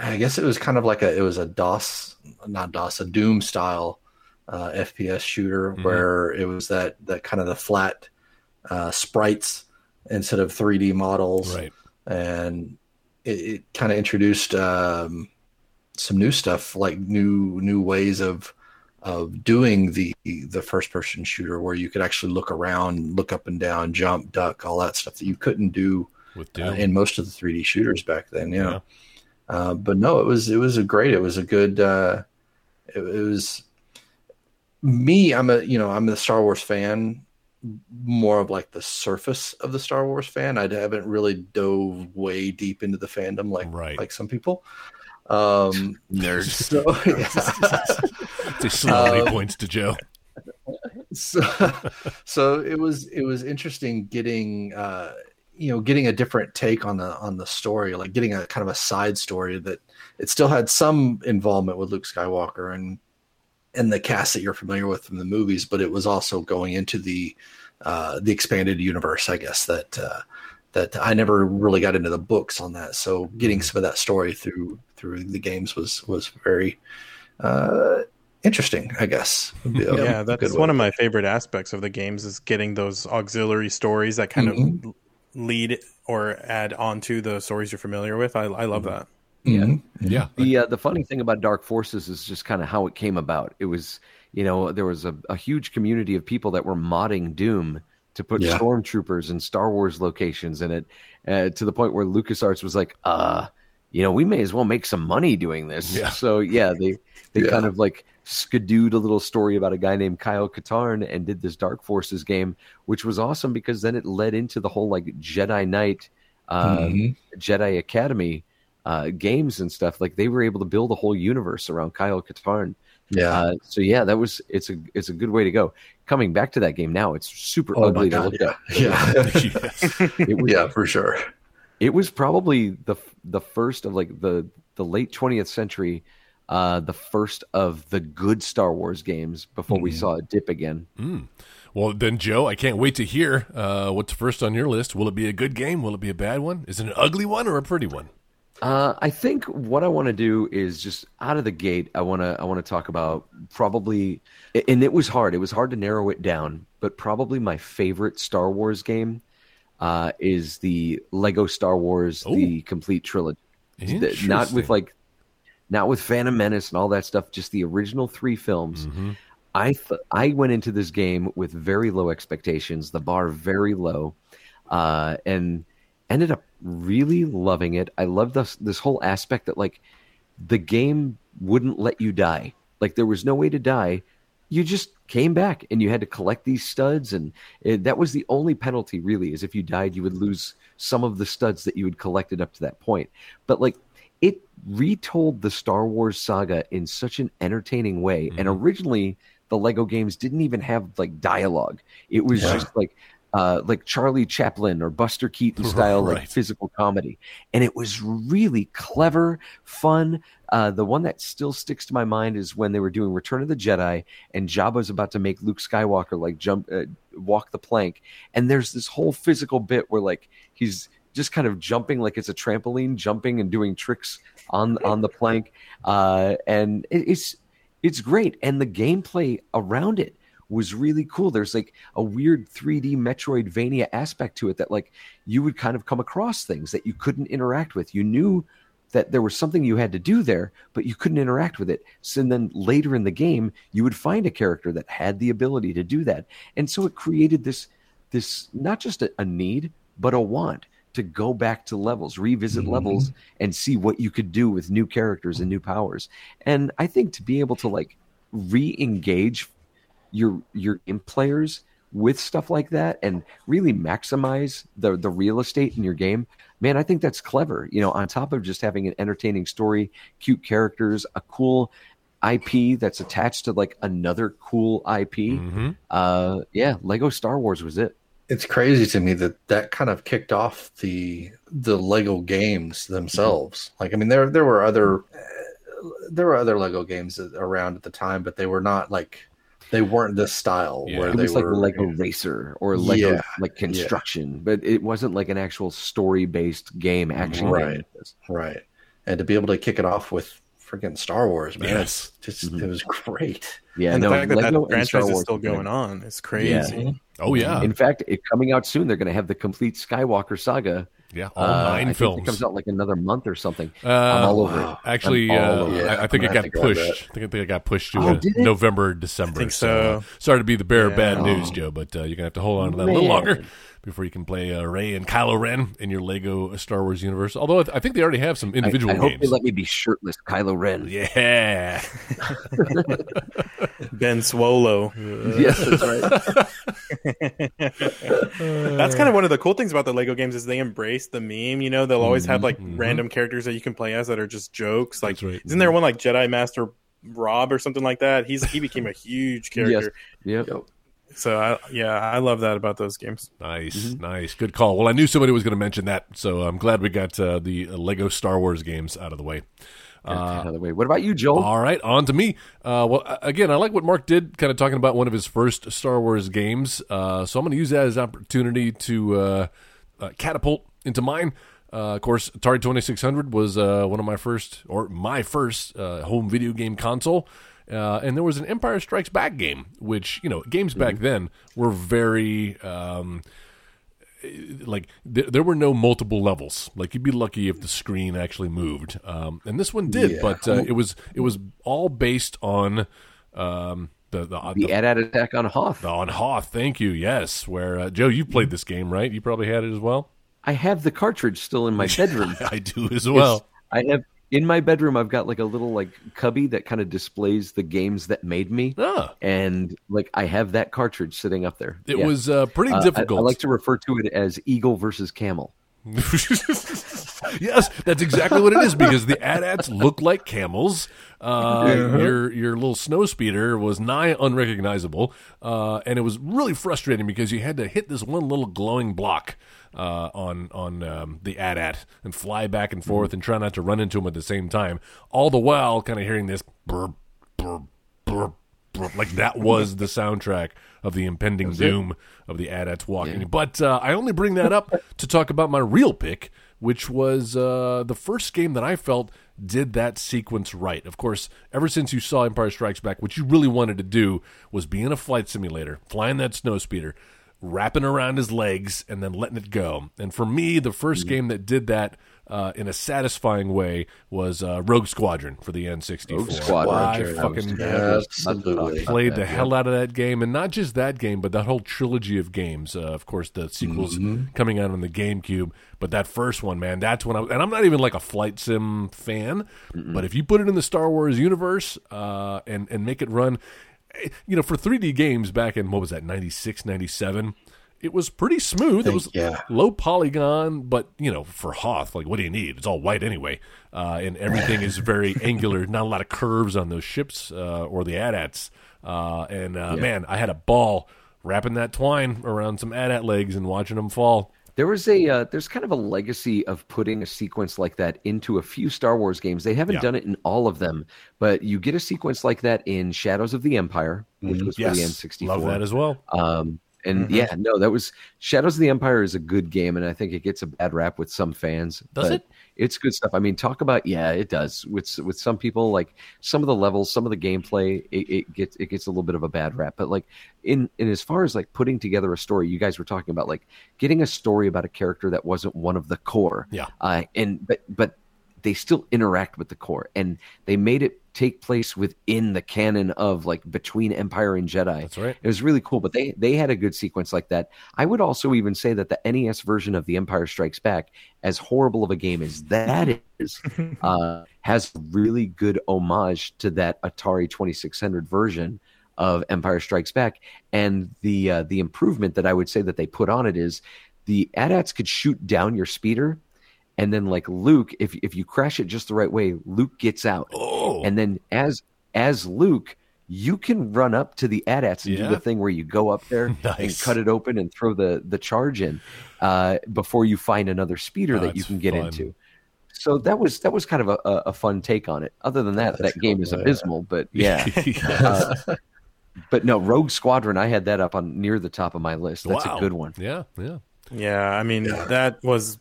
i guess it was kind of like a it was a dos not dos a doom style uh fps shooter Mhm. where it was that that kind of the flat uh sprites instead of 3d models right. and it, it kind of introduced um some new stuff like new new ways of of doing the the first person shooter where you could actually look around look up and down jump duck all that stuff that you couldn't do With uh, in most of the 3D shooters back then. Yeah. Yeah. Uh, but no, it was it was a great. It was a good. Uh, it, it was me. I'm a you know I'm a Star Wars fan, more of like the surface of the Star Wars fan. I haven't really dove way deep into the fandom like Right. like some people. Um, [laughs] Nerds. [laughs] so Say [laughs] slowly Um, points to Joe. so, so it was it was interesting getting uh you know getting a different take on the on the story like getting a kind of a side story that it still had some involvement with luke skywalker and and the cast that you're familiar with from the movies but it was also going into the uh the expanded universe i guess that uh that i never really got into the books on that. So getting some of that story through through the games was was very uh interesting i guess. A yeah, that's one of my favorite aspects of the games is getting those auxiliary stories that kind of lead or add on to the stories you're familiar with. I, I love that. Mhm. Yeah. The uh, the funny thing about Dark Forces is just kind of how it came about. It was you know there was a, a huge community of people that were modding Doom to put Yeah. stormtroopers and Star Wars locations in it, uh, to the point where LucasArts was like, uh, you know, we may as well make some money doing this. Yeah. [laughs] So yeah, they they Yeah. kind of like skidooed a little story about a guy named Kyle Katarn and did this Dark Forces game, which was awesome because then it led into the whole like Jedi Knight, uh, Mhm. Jedi Academy uh, games and stuff. Like they were able to build a whole universe around Kyle Katarn. Yeah. Uh, so yeah, that was it's a it's a good way to go. Coming back to that game now, it's super Oh my ugly to look yeah. at. Yeah. [laughs] [laughs] It was, yeah, for sure. it was probably the the first of like the the late 20th century uh the first of the good star wars games before we Mhm. saw it dip again Mm. Well, then, Joe, I can't wait to hear uh, what's first on your list. Will it be a good game? Will it be a bad one? Is it an ugly one or a pretty one? Uh, I think what I want to do is just out of the gate. I want to I want to talk about probably, and it was hard. It was hard to narrow it down, but probably my favorite Star Wars game uh, is the Lego Star Wars the complete trilogy. Not with like, not with Phantom Menace and all that stuff. Just the original three films. Mm-hmm. I th- I went into this game with very low expectations, the bar very low, uh, and ended up really loving it. I love this this whole aspect that like the game wouldn't let you die. Like there was no way to die. You just came back and you had to collect these studs, and it, that was the only penalty really. Is if you died, you would lose some of the studs that you had collected up to that point. But like it retold the Star Wars saga in such an entertaining way. And mm-hmm. originally, the Lego games didn't even have like dialogue. It was Yeah. just like uh, like Charlie Chaplin or Buster Keaton [laughs] style like physical comedy, and it was really clever, fun. Uh, the one that still sticks to my mind is when they were doing Return of the Jedi, and Jabba's about to make Luke Skywalker like jump, uh, walk the plank, and there's this whole physical bit where like he's just kind of jumping like it's a trampoline, jumping and doing tricks on on the plank, uh, and it, it's it's great, and the gameplay around it was really cool. There's like a weird 3D Metroidvania aspect to it that like you would kind of come across things that you couldn't interact with. You knew that there was something you had to do there, but you couldn't interact with it. So then later in the game, you would find a character that had the ability to do that. And so it created this this not just a, a need, but a want to go back to levels, revisit mm-hmm. levels and see what you could do with new characters and new powers. And I think to be able to like re-engage your your in players with stuff like that and really maximize the the real estate in your game man i think that's clever you know on top of just having an entertaining story cute characters a cool ip that's attached to like another cool ip Mm-hmm. uh yeah lego star wars was it It's crazy to me that that kind of kicked off the the Lego games themselves. Like, I mean, there there were other uh, there were other Lego games around at the time, but they were not like they weren't this style Yeah. where it they was like were lego racer or like Yeah, like construction but it wasn't like an actual story based game action Right. game. right, and to be able to kick it off with freaking Star Wars, man, Yes. it's just mm-hmm. it was great. yeah and no the fact that Lego that and Star franchise is Wars still going on is crazy. Mm-hmm. Oh yeah, In fact, it coming out soon. They're going to have the complete Skywalker saga. Yeah. All Uh, I nine think films. It comes out like another month or something. Uh, I'm all over it. Actually, I'm uh, over it. I, I think it got pushed. I think, I think it got pushed to Oh, uh. November, December. think so. so. uh, sorry to be the bearer of bad news, Joe, but uh, you're gonna have to hold on to that a little longer before you can play uh, Rey and Kylo Ren in your Lego Star Wars universe. Although I, th- I think they already have some individual I hope games. they let me be shirtless, Kylo Ren. [laughs] yeah, [laughs] Ben Swolo. Yes, that's right. [laughs] That's kind of one of the cool things about the Lego games is they embrace the meme. You know, they'll always have like Mhm. random characters that you can play as that are just jokes. Like, right. isn't there one like Jedi Master Rob or something like that? He's he became a huge character. Yep. Yep. So I, yeah, I love that about those games. nice, Mm-hmm. nice, good call. Well, I knew somebody was going to mention that, so I'm glad we got uh, the uh, Lego Star Wars games out of the way. Uh, Out of the way. What about you, Joel? All right, on to me. Uh, well, again, I like what Mark did, kind of talking about one of his first Star Wars games. Uh, so I'm going to use that as an opportunity to uh, uh, catapult into mine. Uh, of course, Atari 2600 was uh, one of my first, or my first, uh, home video game console. Uh, and there was an Empire Strikes Back game, which, you know, games back then were very. Um, like th- there were no multiple levels. Like you'd be lucky if the screen actually moved, um, and this one did. Yeah. But uh, it was it was all based on um, the the, the the, AT-AT attack on Hoth. on Hoth. Thank you. Yes, where uh, Joe, you played this game, right? You probably had it as well. I have the cartridge still in my [laughs] bedroom. I do as well. I have in my bedroom. I've got like a little like cubby that kind of displays the games that made me, Ah, and like I have that cartridge sitting up there. it Yeah. was uh, pretty Uh, I- difficult. I, like to refer to it as eagle versus camel. [laughs] yes, that's exactly what it is because the AT-ATs look like camels. Uh, Your your little snow speeder was nigh unrecognizable, uh, and it was really frustrating because you had to hit this one little glowing block uh, on on um, the AT-AT and fly back and forth and try not to run into them at the same time. All the while, kind of hearing this burp burp burp like that was the soundtrack of the impending doom of the AT-ATs walking. But uh, I only bring that up to talk about my real pick, which was uh, the first game that I felt did that sequence right. Of course, ever since you saw Empire Strikes Back, what you really wanted to do was be in a flight simulator, flying that snow speeder, wrapping around his legs, and then letting it go. And for me, the 1st Mm-hmm. game that did that uh, in a satisfying way was uh, Rogue Squadron for the N64. Rogue Squadron, I Jared, I was fucking just Absolutely. played the Yeah. hell out of that game, and not just that game, but that whole trilogy of games. Uh, of course, the sequels coming out on the GameCube, but that first one, man, that's when I. And I'm not even like a flight sim fan, but if you put it in the Star Wars universe uh, and and make it run, eh, you know, for 3D games back in what was that 96, 97, It was pretty smooth. It was yeah. low polygon, but you know, for Hoth, like what do you need? It's all white anyway, uh, and everything is very [laughs] angular. Not a lot of curves on those ships uh, or the AT-ATs. Uh, and uh, man, I had a ball wrapping that twine around some AT-AT legs and watching them fall. There was a uh, there's kind of a legacy of putting a sequence like that into a few Star Wars games. They haven't Yeah. done it in all of them, but you get a sequence like that in Shadows of the Empire, which was for the N64. love that as well. Um, and yeah, no, that was Shadows of the Empire is a good game, and I think it gets a bad rap with some fans. Does but it? It's good stuff. I mean, talk about yeah, it does. With with some people, like some of the levels, some of the gameplay, it, it gets it gets a little bit of a bad rap. But like in in as far as like putting together a story, you guys were talking about like getting a story about a character that wasn't one of the core. Yeah. Uh, and but but they still interact with the core, and they made it take place within the canon of like between Empire and Jedi. That's right. It was really cool, but they they had a good sequence like that. I would also even say that the NES version of The Empire Strikes Back, as horrible of a game as that is, [laughs] uh, has really good homage to that Atari Twenty Six Hundred version of Empire Strikes Back. And the uh, the improvement that I would say that they put on it is the AT-ATs could shoot down your speeder. And then, like Luke, if if you crash it just the right way, Luke gets out Oh, and then as as Luke, you can run up to the AT-ATs and Yeah. do the thing where you go up there [laughs] and cut it open and throw the the charge in uh, before you find another speeder Oh, that you can get fun. into. So that was that was kind of a, a, a fun take on it. Other than that, that game is cool, yeah. abysmal. But [laughs] yeah, [laughs] uh, but no, Rogue Squadron. I had that up on near the top of my list. That's Wow. a good one. Yeah, yeah. Yeah, I mean that was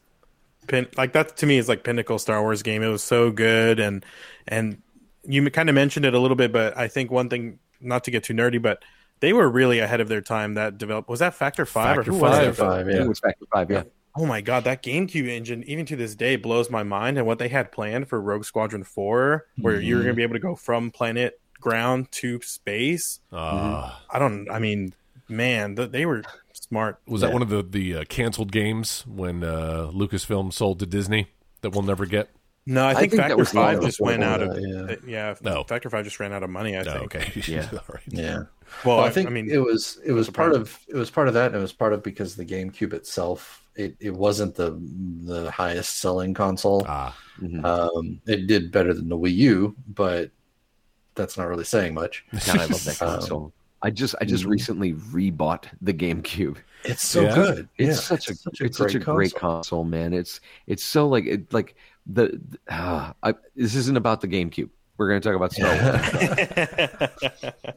pin like that to me is like pinnacle Star Wars game. It was so good and and you kind of mentioned it a little bit, but I think one thing not to get too nerdy, but they were really ahead of their time. That developed was that Factor Five Factor or who Five. it? Five, yeah. it was Factor Five. Yeah, Oh my god, that GameCube engine, even to this day, blows my mind. And what they had planned for Rogue Squadron Four, where you're going to be able to go from planet ground to space. Uh, I don't. I mean, man, they were smart. Was that one of the the uh, canceled games when uh, Lucasfilm sold to Disney that we'll never get? No, I think, think Factor was Five just went out of. that, yeah, No. Factor Five just ran out of money. I No, think. okay. Yeah. [laughs] All right. Yeah. Well, Well, I, I think I mean, it was it was part of it was part of that, and it was part of because the GameCube itself it, it wasn't the the highest selling console. Ah, Um, it did better than the Wii U, but that's not really saying much. [laughs] God, I love that Um, console. I just I just mhm. recently rebought the GameCube. It's so Yeah. good. It's Yeah, such a it's such a great console, man. It's it's so like it like the, the ah, I, this isn't about the GameCube. We're going to talk about Star Wars.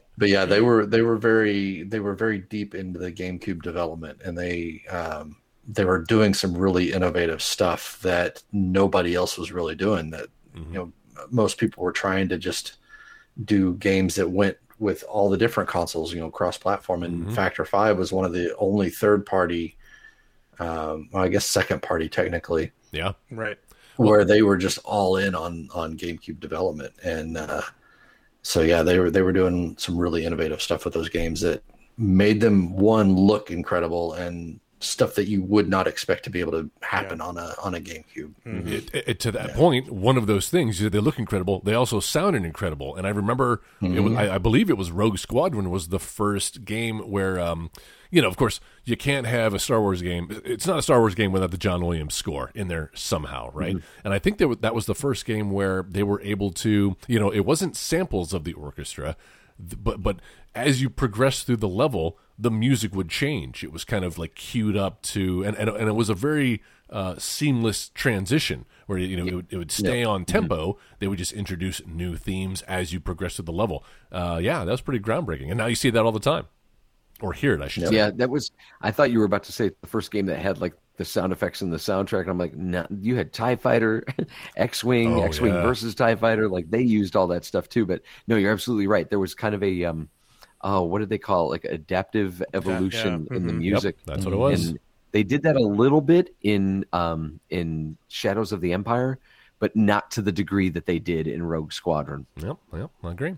[laughs] but yeah, they were they were very they were very deep into the GameCube development, and they um, they were doing some really innovative stuff that nobody else was really doing. That Mm-hmm. you know most people were trying to just do games that went with all the different consoles, you know, cross platform. And Mhm. Factor Five was one of the only third party, um, well, I guess second party technically, yeah. right. where they were just all in on on GameCube development, and uh, so yeah, they were they were doing some really innovative stuff with those games that made them one look incredible and stuff that you would not expect to be able to happen on a on a GameCube. Mm-hmm. It, it- to that point, one of those things, they look incredible. They also sounded incredible. And I remember, it mm-hmm. was, I, I believe it was Rogue Squadron was the first game where, um, you know, of course, you can't have a Star Wars game. It's not a Star Wars game without the John Williams score in there somehow, right? Mm-hmm. And I think that wa- that was the first game where they were able to, you know, it wasn't samples of the orchestra. but but as you progress through the level, the music would change. It was kind of like queued up to, and and, and it was a very uh, seamless transition where you know it would, it would stay on tempo. They would just introduce new themes as you progress through the level. Uh, yeah, that was pretty groundbreaking, and now you see that all the time, or hear it, I should say. Yeah, that was. I thought you were about to say the first game that had like the sound effects and the soundtrack. And I'm like, no, you had Tie Fighter, [laughs] X Wing, Oh, X Wing yeah. versus Tie Fighter. Like they used all that stuff too. But no, you're absolutely right. There was kind of a um, oh, what did they call it? Like adaptive evolution in the mhm. music. Yep, that's what it was. And they did that a little bit in um in Shadows of the Empire, but not to the degree that they did in Rogue Squadron. Yep, yep, I agree.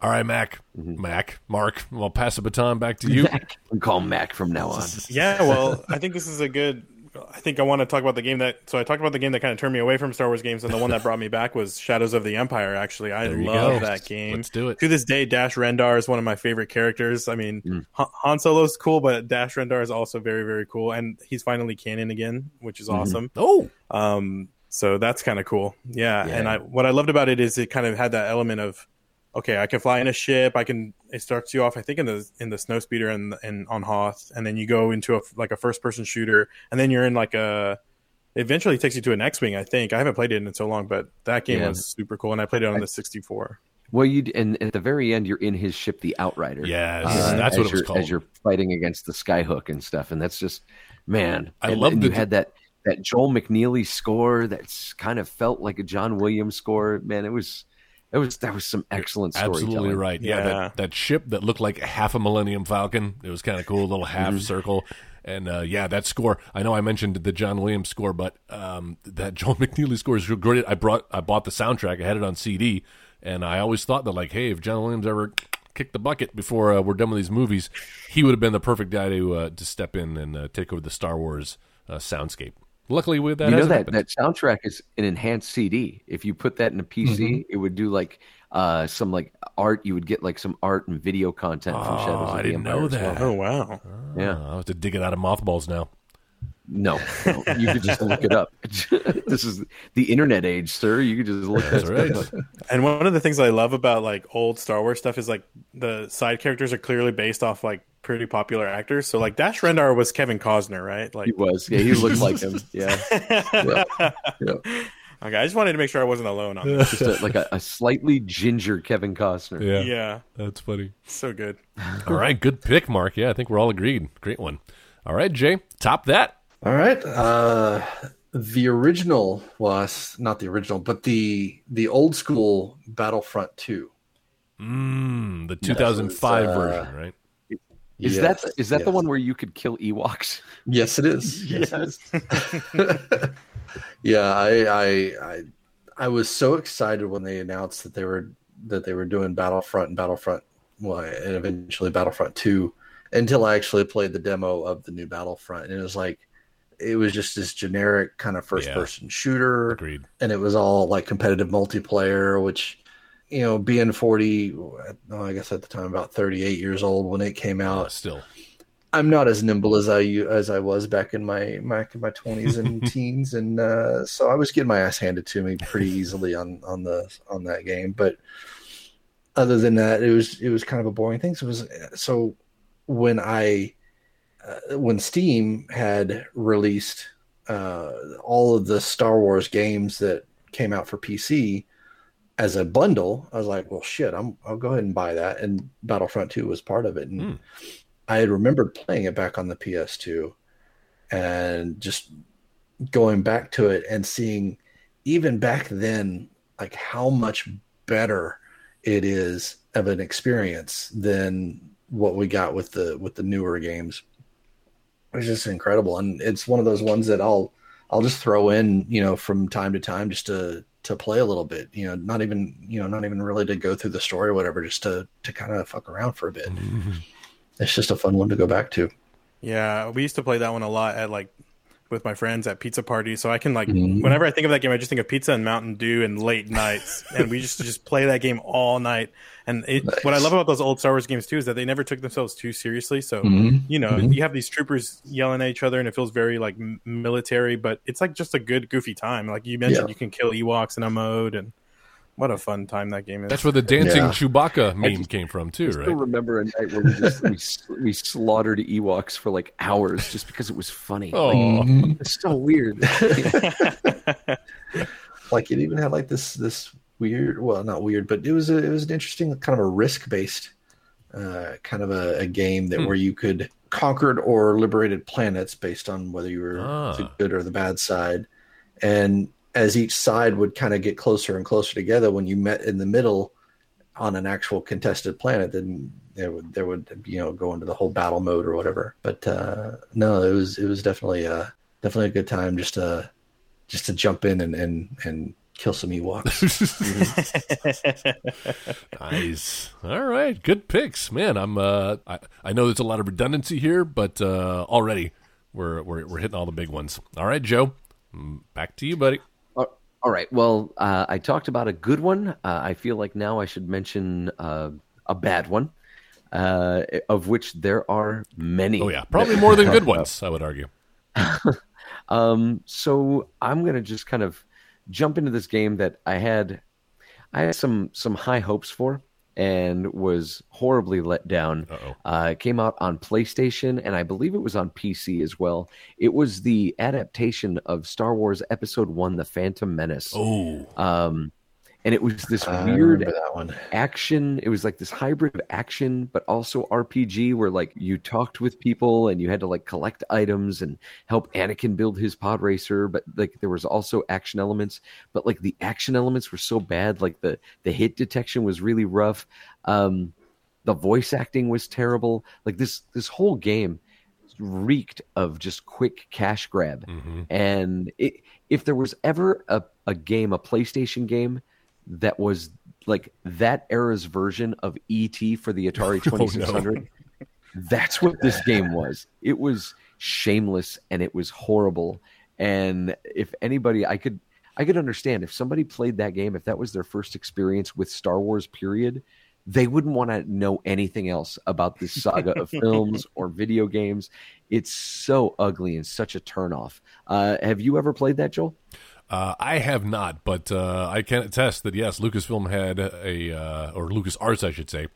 All right, Mac, Mm-hmm. Mac, Mark, I'll pass the baton back to you. We call Mac from now on. [laughs] Yeah, well, I think this is a good. I think I want to talk about the game that. So I talked about the game that kind of turned me away from Star Wars games, and the one that brought me back was Shadows of the Empire. Actually, I love go. that game. Let's do it. To this day, Dash Rendar is one of my favorite characters. I mean, Mm. Han- Solo's cool, but Dash Rendar is also very, very cool, and he's finally canon again, which is awesome. Oh, Um, so that's kind of cool. Yeah, Yeah. and I what I loved about it is it kind of had that element of okay, I can fly in a ship. I can. It starts you off, I think, in the in the snowspeeder and and on Hoth, and then you go into a like a first person shooter, and then you're in like a. Eventually, takes you to an X wing. I think I haven't played it in so long, but that game Yeah. was super cool, and I played it on the 64. Well, you and at the very end, you're in his ship, the Outrider. Yes, Uh, that's as what it was you're- called. As you're fighting against the Skyhook and stuff, and that's just man. I and, love and the- you had that that Joel McNeely score that's kind of felt like a John Williams score. Man, it was it was that was some excellent storytelling. absolutely right. Yeah, Yeah. That, that ship that looked like half a Millennium Falcon. It was kind of cool, a little half Mm-hmm. circle. And uh, yeah, that score. I know I mentioned the John Williams score, but um, that [laughs] Joel McNeely score is great. I brought, I bought the soundtrack. I had it on CD, and I always thought that like, hey, if John Williams ever kicked the bucket before uh, we're done with these movies, he would have been the perfect guy to uh, to step in and uh, take over the Star Wars uh, soundscape. Luckily, with that, you know that happened. that soundtrack is an enhanced CD. If you put that in a PC, Mm-hmm. it would do like uh some like art. You would get like some art and video content from Oh, Shadows of I didn't Empire know as well. that. Oh wow! Yeah. Uh, I have to dig it out of mothballs now. No, no, you could just look it up. [laughs] this is the internet age, sir. You could just look That's that right. up. And one of the things I love about like old Star Wars stuff is like the side characters are clearly based off like pretty popular actors. So like Dash Rendar was Kevin Costner, right? Like He was. Yeah, he looked like him. [laughs] Yeah. yeah. yeah. Okay, I just wanted to make sure I wasn't alone on this. Just a, like a, a slightly ginger Kevin Costner. Yeah, yeah, that's funny. so good. [laughs] All right, good pick, Mark. Yeah, I think we're all agreed. Great one. All right, Jay, top that. All right. Uh, the original was not the original, but the the old school Battlefront Two. Mm, the 2005 uh, version, right? Is Yes, that is that the one where you could kill Ewoks? Yes, it is. [laughs] Yes. [laughs] yeah, I, I I I was so excited when they announced that they were that they were doing Battlefront and Battlefront well, and eventually Battlefront 2 until I actually played the demo of the new Battlefront and it was like it was just this generic kind of first person shooter Agreed. and it was all like competitive multiplayer which you know being 40 oh, I guess at the time about 38 years old when it came out still, I'm not as nimble as I as I was back in my back in my twenties and [laughs] teens, and uh, so I was getting my ass handed to me pretty easily on on the on that game. But other than that, it was it was kind of a boring thing. So it was so when I uh, when Steam had released uh, all of the Star Wars games that came out for PC as a bundle, I was like, well, shit, I'm I'll go ahead and buy that. And Battlefront Two was part of it, and Hmm. I had remembered playing it back on the PS2 and just going back to it and seeing even back then like how much better it is of an experience than what we got with the with the newer games. It's just incredible and it's one of those ones that I'll I'll just throw in, you know, from time to time just to to play a little bit, you know, not even, you know, not even really to go through the story or whatever, just to to kind of fuck around for a bit mm-hmm. it's just a fun one to go back to. Yeah, we used to play that one a lot at like with my friends at pizza parties. So I can like Mhm. whenever I think of that game, I just think of pizza and Mountain Dew and late nights, [laughs] and we just just play that game all night. And it, what I love about those old Star Wars games too is that they never took themselves too seriously. So Mhm. you know, Mhm. you have these troopers yelling at each other, and it feels very like military, but it's like just a good goofy time. Like you mentioned, Yeah. you can kill Ewoks in a mode, and What a fun time that game is. That's where the dancing Yeah. Chewbacca meme just- came from I too, still right? remember a night where we just we, [laughs] we slaughtered Ewoks for like hours just because it was funny. Oh, Like, it's so weird. [laughs] like it even had like this this weird well not weird but it was a, it was an interesting kind of a risk based uh, kind of a, a game that Hmm. where you could conquered or liberated planets based on whether you were Ah. the good or the bad side and as each side would kind of get closer and closer together when you met in the middle on an actual contested planet then there would there would you know go into the whole battle mode or whatever but uh no it was it was definitely uh definitely a good time just to just to jump in and and and kill some Ewoks. [laughs] nice. All right, good picks, man. I'm. Uh, I, I know there's a lot of redundancy here, but uh, already we're, we're we're hitting all the big ones. All right, Joe, mm, back to you, buddy. All right. Well, uh, I talked about a good one. Uh, I feel like now I should mention uh, a bad one, uh, of which there are many. Oh yeah, probably more than good ones. I would argue. [laughs] Um, so I'm gonna just kind of jump into this game that I had, I had some some high hopes for, and was horribly let down. Uh, it came out on PlayStation, and I believe it was on PC as well. It was the adaptation of Star Wars Episode One: The Phantom Menace. Oh, Um, and it was this weird that one. action. It was like this hybrid of action, but also RPG, where like you talked with people and you had to like collect items and help Anakin build his pod racer. But like there was also action elements, but like the action elements were so bad. Like the the hit detection was really rough. Um, the voice acting was terrible. Like this this whole game reeked of just quick cash grab. hmm And it, if there was ever a, a game, a PlayStation game that was like that era's version of ET for the Atari [laughs] Oh, no. 2600, that's what this game was. It was shameless and it was horrible. And if anybody, I could, I could understand if somebody played that game, if that was their first experience with Star Wars, period, they wouldn't want to know anything else about this saga of [laughs] films or video games. It's so ugly and such a turnoff. Uh, have you ever played that, Joel? Uh, I have not, but uh, I can attest that yes, Lucasfilm had a uh, or Lucas Arts, I should say,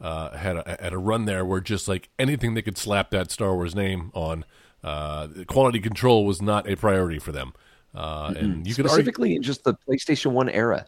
uh, had a, had a run there where just like anything they could slap that Star Wars name on, uh, quality control was not a priority for them. Uh, and you could argue, Specifically in just the PlayStation 1 era.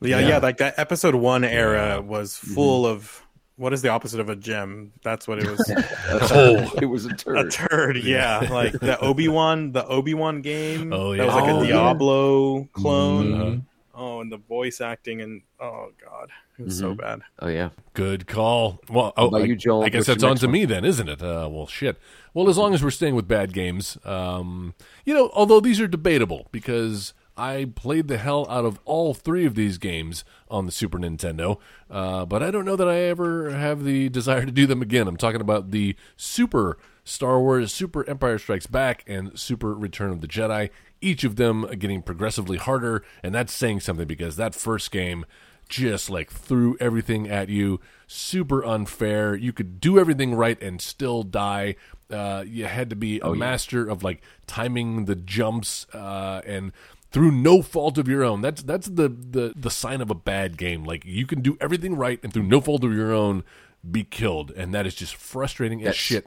yeah, Yeah. yeah, like that episode one era was Mm-hmm. full of what is the opposite of a gem? That's what it was. [laughs] oh, It was a turd. a turd. turd, yeah. [laughs] Like the Obi Wan, the Obi Wan game. Oh, yeah, That was like Oh, a yeah. Diablo clone. Mhm. Oh, and the voice acting and oh god, it was so Mhm. bad. Oh, yeah. Good call. Well, oh, I, you, Joel? I guess What's that's on to one? me then, isn't it? Uh, well, shit. Well, as long as we're staying with bad games, um, you know, although these are debatable because I played the hell out of all three of these games on the Super Nintendo, uh, but I don't know that I ever have the [laughs] desire to do them again. I'm talking about the Super Star Wars, Super Empire Strikes Back, and Super Return of the Jedi. Each of them getting progressively harder, and that's saying something because that first game just like threw everything at you. Super unfair. You could do everything right and still die. Uh, you had to be a master of like timing the jumps uh, and through no fault of your own. That's that's the, the the sign of a bad game. Like you can do everything right and through no fault of your own be killed, and that is just frustrating as shit.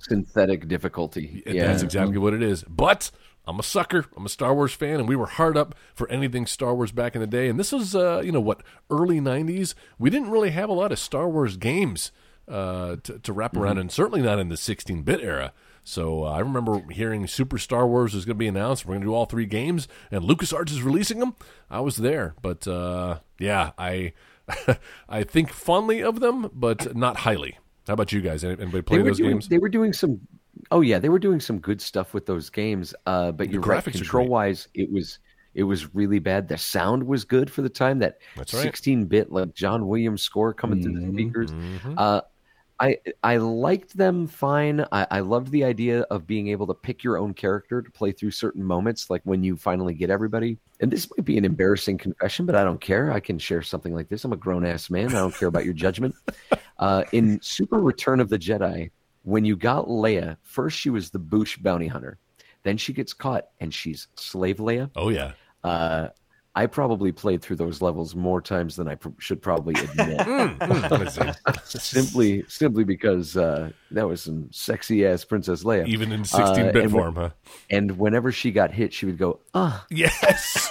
Synthetic difficulty. Yeah. That's exactly what it is. But I'm a sucker. I'm a Star Wars fan, and we were hard up for anything Star Wars back in the day. And this was, uh, you know, what early '90s. We didn't really have a lot of Star Wars games uh, to, to wrap around, and certainly not in the 16-bit era. So uh, I remember hearing Super Star Wars is going to be announced. We're going to do all three games, and LucasArts is releasing them. I was there, but uh, yeah, I [laughs] I think fondly of them, but not highly. How about you guys? Anybody play those doing, games? They were doing some. Oh yeah, they were doing some good stuff with those games. Uh, but The you're right. graphics Control wise, it was it was really bad. The sound was good for the time. That That's right. 16 bit like John Williams score coming through the Mhm. speakers. Mhm. Uh, I I liked them fine. I, I loved the idea of being able to pick your own character to play through certain moments, like when you finally get everybody. And this might be an embarrassing confession, but I don't care. I can share something like this. I'm a grown ass man. I don't care about your judgment. [laughs] Uh, in Super Return of the Jedi, when you got Leia, first she was the Boushh bounty hunter, then she gets caught and she's Slave Leia. Oh yeah. Uh, I probably played through those levels more times than I pr- should probably admit. [laughs] Mm, simply, simply because uh, that was some sexy ass Princess Leia. Even in 16 bit and form, huh? And whenever she got hit, she would go, "Ah, Yes.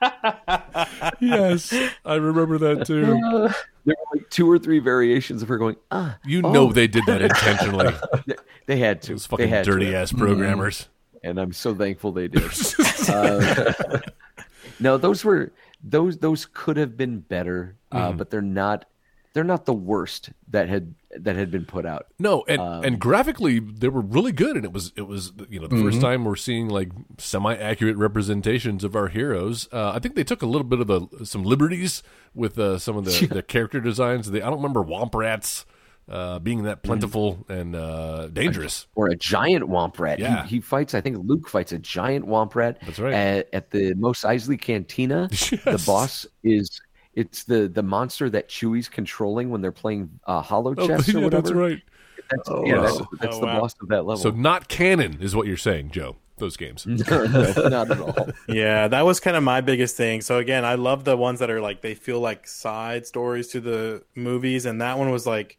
[laughs] yes. I remember that too. [laughs] there were like two or three variations of her going, ah." You Oh. know they did that intentionally. They- They had to. Those they fucking had to. dirty ass programmers. and I'm so thankful they did. Uh, no, those were those those could have been better, uh, Mm-hmm. but they're not. They're not the worst that had that had been put out. No, and Um, and graphically they were really good, and it was it was you know the Mm-hmm. first time we're seeing like semi accurate representations of our heroes. Uh, I think they took a little bit of the some liberties with uh, some of the, [laughs] the character designs. They, I don't remember Womp Rats uh, being that plentiful and uh, dangerous. Or a giant womp rat. He- Yeah. He, fights. I think Luke fights a giant womp rat. That's right. At, at the Mos Eisley Cantina, [laughs] the boss is it's the the monster that Chewie's controlling when they're playing uh, Holochess or Oh, [laughs] yeah, whatever. that's right. That's, Oh, yeah, wow. that's, that's Oh, the wow. boss of that level. So not canon is what you're saying, Joe. Those games. [laughs] no, not at all. Yeah, that was kind of my biggest thing. So again, I love the ones that are like they feel like side stories to the movies, and that one was like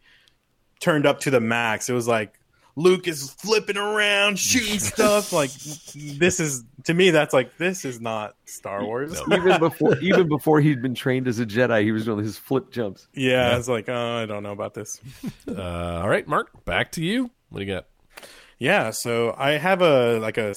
turned up to the max. It was like Luke is flipping around, shooting [laughs] stuff. Like this is to me, that's like this is not Star Wars. [laughs] even before [laughs] even before he'd been trained as a Jedi, he was doing his flip jumps. Yeah, I was like oh, I don't know about this. Uh, all right, Mark, back to you. What do you got? Yeah, so I have a like a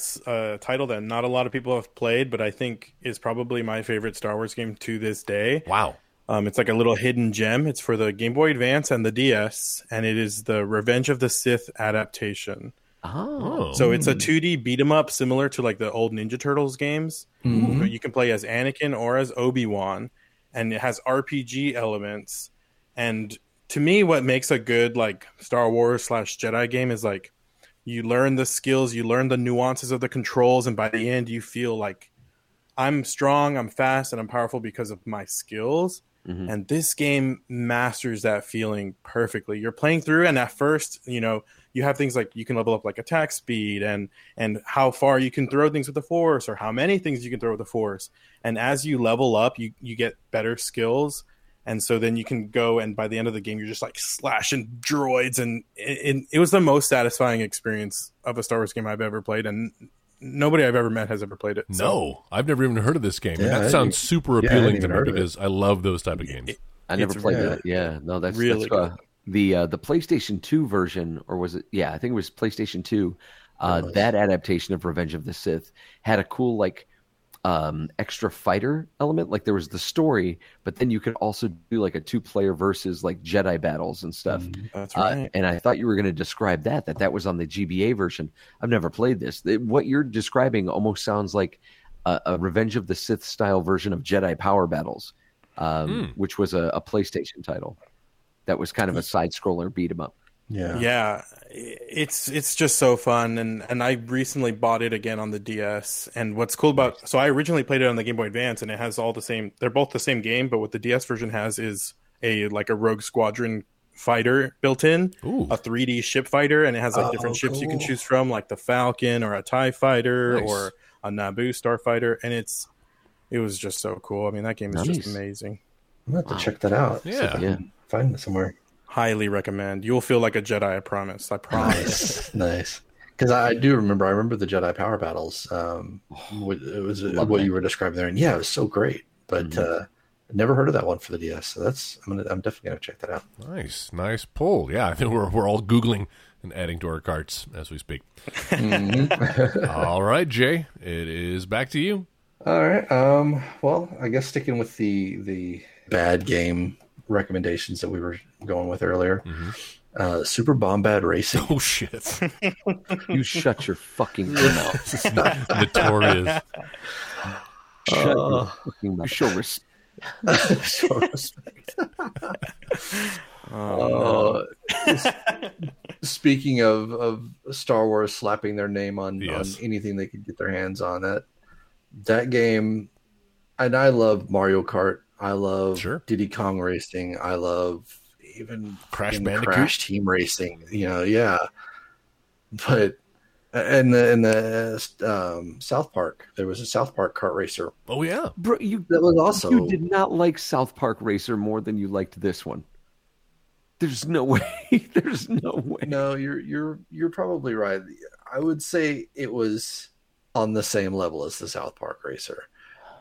title that not a lot of people have played, but I think is probably my favorite Star Wars game to this day. Wow. Um, it's like a little hidden gem. It's for the Game Boy Advance and the DS, and it is the Revenge of the Sith adaptation. Oh, So it's a 2D beat 'em up, similar to like the old Ninja Turtles games. But You can play as Anakin or as Obi Wan, and it has RPG elements. And to me, what makes a good like Star Wars slash Jedi game is like you learn the skills, you learn the nuances of the controls, and by the end, you feel like I'm strong, I'm fast, and I'm powerful because of my skills. Mm-hmm. And this game masters that feeling perfectly. You're playing through, and at first, you know, you have things like you can level up like attack speed and and how far you can throw things with the force, or how many things you can throw with the force. And as you level up, you you get better skills, and so then you can go and by the end of the game, you're just like slashing droids, and it, it, it was the most satisfying experience of a Star Wars game I've ever played, and nobody I've ever met has ever played it. So- no, I've never even heard of this game. Yeah, that didn't sounds super appealing hadn't to me heard it. because I love those type of games. I never played really- that. Yeah, no, that's really that's uh, the uh, the PlayStation Two version, or was it? Yeah, I think it was PlayStation Two. Uh, that adaptation of Revenge of the Sith had a cool like um, extra fighter element. Like there was the story, but then you could also do like a two player versus like Jedi battles and stuff. That's Uh, right. and I thought you were going to describe that that that was on the GBA version. I've never played this. It- what you're describing almost sounds like a, a Revenge of the Sith style version of Jedi Power Battles, um, which was a, a PlayStation title. That was kind of a side scroller beat 'em up. Yeah. yeah it's it's just so fun and and i recently bought it again on the ds and what's cool about so i originally played it on the game boy advance and it has all the same they're both the same game but what the ds version has is a like a rogue squadron fighter built in Ooh. a 3d ship fighter and it has like Oh, different ships you can choose from like the falcon or a tie fighter Nice. or a naboo starfighter and it's it was just so cool i mean that game is Nice. just amazing I'm gonna have to check that out. Yeah. I Yeah. find it somewhere. Highly recommend you'll feel like a jedi i promise i promise Nice, [laughs] nice. Because I do remember, I remember the Jedi power battles. Um, it was uh, Love what that. you were describing there, and yeah, it was so great. But uh, never heard of that one for the DS, so that's I'm gonna I'm definitely gonna check that out. Nice, nice pull. Yeah, I [laughs] think we're we're all googling and adding to our carts as we speak. [laughs] all right, Jay, it is back to you. All right. Um. Well, I guess sticking with the the bad game recommendations that we were going with earlier. Uh, Super Bombad Racing. Oh shit, [laughs] You shut your fucking mouth. [laughs] notorious. Shut your fucking mouth. Show res- [laughs] Show respect. Oh, Uh, speaking of, of Star Wars slapping their name on, Yes. on anything they could get their hands on, that that game, and I love Mario Kart. I love Sure. Diddy Kong Racing. I love even Crash Bandicoot? Crash Team Racing. You know, yeah. But In the in the um, South Park, there was a South Park kart racer Oh yeah, Bro, you that was also you did not like South Park Racer more than you liked this one. There's no [laughs] way. There's no way. No, you're you're you're probably right. I would say it was on the same level as the South Park Racer.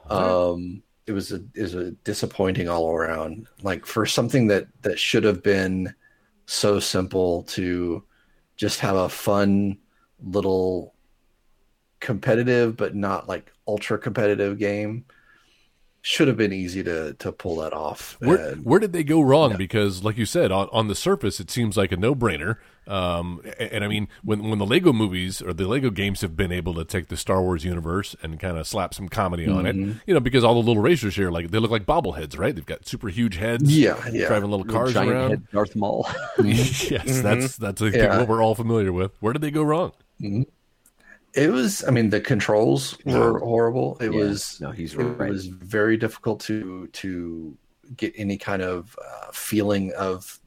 Um, it was a is a disappointing all around. Like for something that that should have been so simple to just have a fun little competitive but not like ultra competitive game should have been easy to to pull that off. Where, And- where did they go wrong? Because, like you said, on, on the surface, it seems like a no brainer. Um, and, and I mean, when when the Lego movies or the Lego games have been able to take the Star Wars universe and kind of slap some comedy on Mm-hmm. it, you know, because all the little racers here, like they look like bobbleheads, right? They've got super huge heads. Yeah, yeah. driving little cars Giant around. head Darth Maul. [laughs] yes, that's that's I think, Yeah. what we're all familiar with. Where did they go wrong? It was. I mean, the controls were horrible. It Yeah. was. No, he's It right. was very difficult to to get any kind of uh, feeling of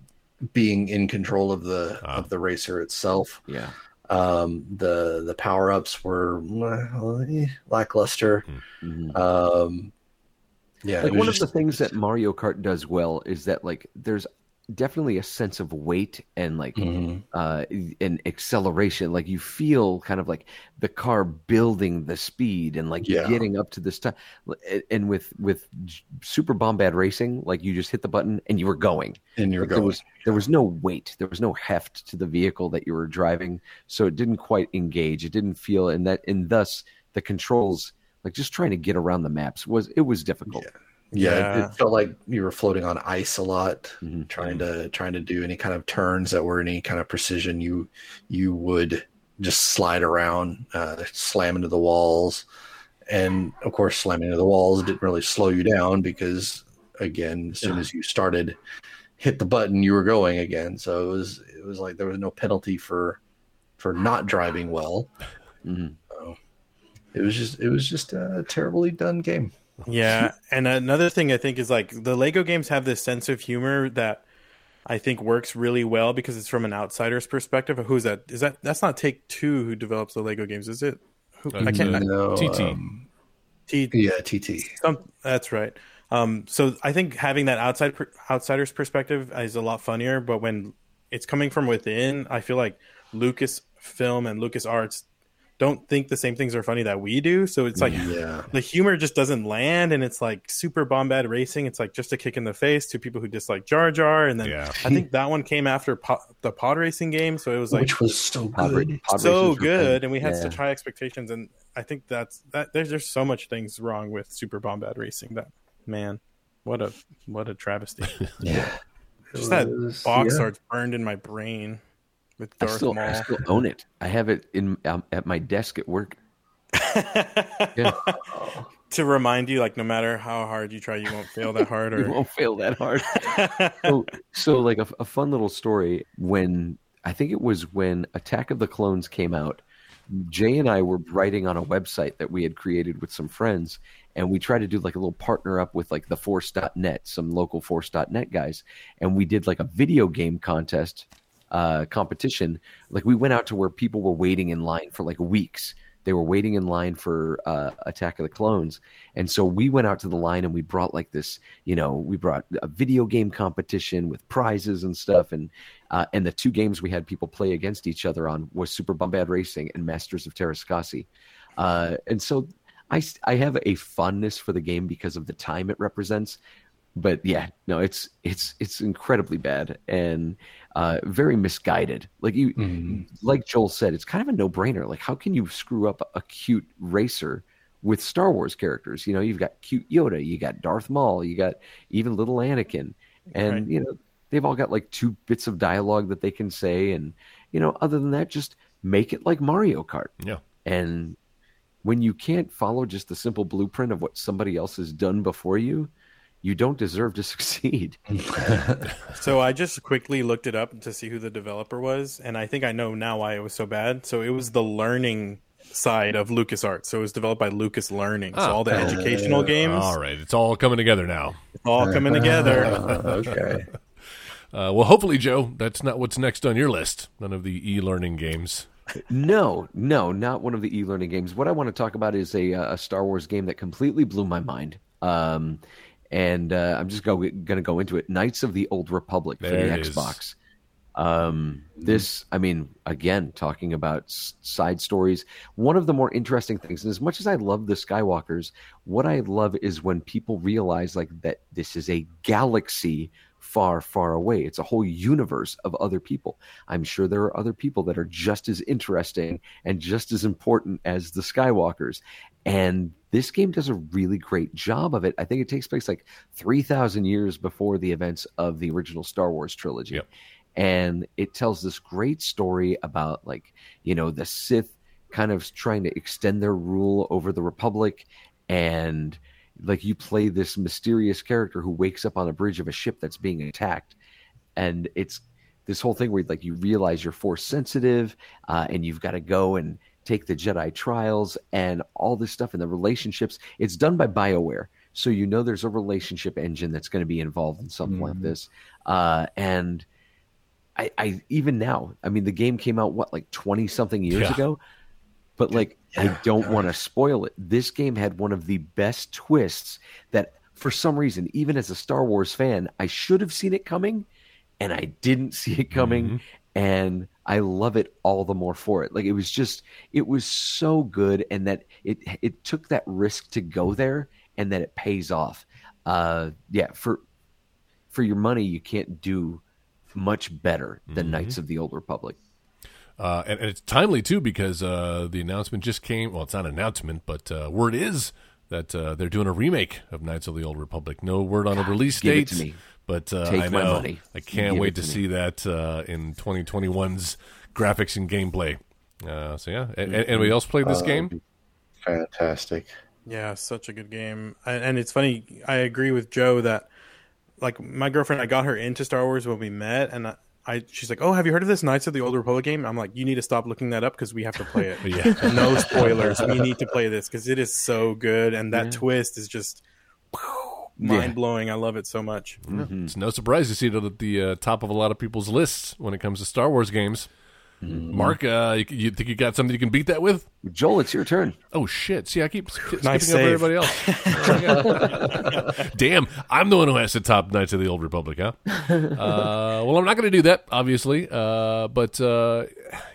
being in control of the of the racer itself. yeah. Um, the the power ups were well, eh, lackluster. Mhm. Um, yeah, like it was one just- of the things that Mario Kart does well is that like there's definitely a sense of weight and like Mhm. uh an acceleration. Like you feel kind of like the car building the speed and like Yeah. getting up to this time and with with super bombad racing like you just hit the button and you were going. And you're Like, there was there was no weight. There was no heft to the vehicle that you were driving. So it didn't quite engage. It didn't feel and that and thus the controls like just trying to get around the maps was it was difficult. Yeah, Yeah. it felt like you were floating on ice a lot, Mhm. trying to trying to do any kind of turns that were any kind of precision. You you would just slide around, uh, slam into the walls, and of course, slamming into the walls didn't really slow you down because again, as soon as you started, hit the button, you were going again. So it was it was like there was no penalty for for not driving well. Mhm. It was just it was just a terribly done game. Yeah, and another thing I think is like the Lego games have this sense of humor that I think works really well because it's from an outsider's perspective. Who's that? Is that that's not Take Two who develops the Lego games? Is it? Who, I can't. Uh, No, TT. um, T, yeah, TT. Some, that's right. Um, so I think having that outside per, outsider's perspective is a lot funnier. But when it's coming from within, I feel like Lucasfilm and Lucas Arts don't think the same things are funny that we do. So it's like Yeah. [laughs] the humor just doesn't land, and it's like super bombad racing. It's like just a kick in the face to people who dislike Jar Jar. And then Yeah. I think that one came after po- the pod racing game, so it was like which was so good. ra- pod so good and we had Yeah. such high expectations and i think that's that there's there's so much things wrong with super bombad racing that man what a what a travesty [laughs] Yeah, just that It was- box yeah. art's burned in my brain with I still, maul I still own it. I have it in um, at my desk at work. [laughs] Yeah. to remind you like no matter how hard you try you won't fail that hard [laughs] Or... You won't fail that hard. [laughs] so, so like a, a fun little story when I think it was when Attack of the Clones came out. Jay and I were writing on a website that we had created with some friends, and we tried to do like a little partner up with like the Force.net, some local Force.net guys, and we did like a video game contest uh, competition. Like we went out to where people were waiting in line for like weeks. They were waiting in line for uh, Attack of the Clones, and so we went out to the line and we brought like this, you know, we brought a video game competition with prizes and stuff, and uh, and the two games we had people play against each other on was Super Bombad Racing and Masters of Teräs Käsi, uh, and so I I have a fondness for the game because of the time it represents, but yeah, no, it's it's it's incredibly bad and uh, very misguided. Like you, like Joel said, it's kind of a no brainer. Like how can you screw up a cute racer? With Star Wars characters, you know, you've got cute Yoda, you got Darth Maul, you got even little Anakin, and Right. you know they've all got like two bits of dialogue that they can say, and you know, other than that, just make it like Mario Kart. Yeah. And when you can't follow just the simple blueprint of what somebody else has done before you, you don't deserve to [laughs] succeed. [laughs] so i just quickly looked it up to see who the developer was and i think i know now why it was so bad so it was the learning side of lucasarts so it was developed by lucas learning so Ah. all the educational games All right, it's all coming together now. all coming together [laughs] okay. Uh, well, hopefully, Joe, that's not what's next on your list. None of the e-learning games. no, no, not one of the e-learning games. What I want to talk about is a, uh, a Star Wars game that completely blew my mind. Um, and uh, I'm just going to go into it. Knights of the Old Republic for There the. Xbox. Um, this, I mean, again, talking about s- side stories. One of the more interesting things, and as much as I love the Skywalkers, what I love is when people realize like that this is a galaxy far, far away. It's a whole universe of other people. I'm sure there are other people that are just as interesting and just as important as the Skywalkers. And this game does a really great job of it. I think it takes place like 3,000 years before the events of the original Star Wars trilogy. Yep. And it tells this great story about, like, you know, the Sith kind of trying to extend their rule over the Republic. And like, you play this mysterious character who wakes up on a bridge of a ship that's being attacked. And it's this whole thing where like you realize you're force sensitive uh, and you've got to go and take the Jedi trials and all this stuff and the relationships. It's done by BioWare. So you know there's a relationship engine that's going to be involved in something like this. Uh, and I, I even now, I mean, the game came out what like twenty something years Yeah. ago, but like I don't want to spoil it. This game had one of the best twists that, for some reason, even as a Star Wars fan, I should have seen it coming, and I didn't see it coming, and I love it all the more for it. Like it was just, it was so good, and that it it took that risk to go there, and that it pays off. Uh, yeah, for for your money, you can't do much better than Knights of the Old Republic. Uh, and, and it's timely too because uh, the announcement just came. Well, it's not an announcement, but uh, word is that uh, they're doing a remake of Knights of the Old Republic. No word on a release give it date, to me. But uh, Take I my know money. I can't Give wait to, to me. see that uh, in 2021's graphics and gameplay. Uh, so yeah, A- a- anybody else played this game? Fantastic. Yeah, such a good game. And and it's funny, I agree with Joe that like my girlfriend I got her into Star Wars when we met and I, I she's like, "Oh, have you heard of this Knights of the Old Republic game?" I'm like, "You need to stop looking that up because we have to play it." [laughs] Yeah. no spoilers. We need to play this because it is so good and that twist is just mind blowing. I love it so much. It's no surprise to see it at the uh, top of a lot of people's lists when it comes to Star Wars games. Mark, uh, you, you think you got something you can beat that with? Joel, it's your turn. Oh shit! See, I keep sk- Nice skipping over save. everybody else. [laughs] Damn, I'm the one who has to top Knights of the Old Republic, huh? Uh, well, I'm not going to do that, obviously. Uh, but uh,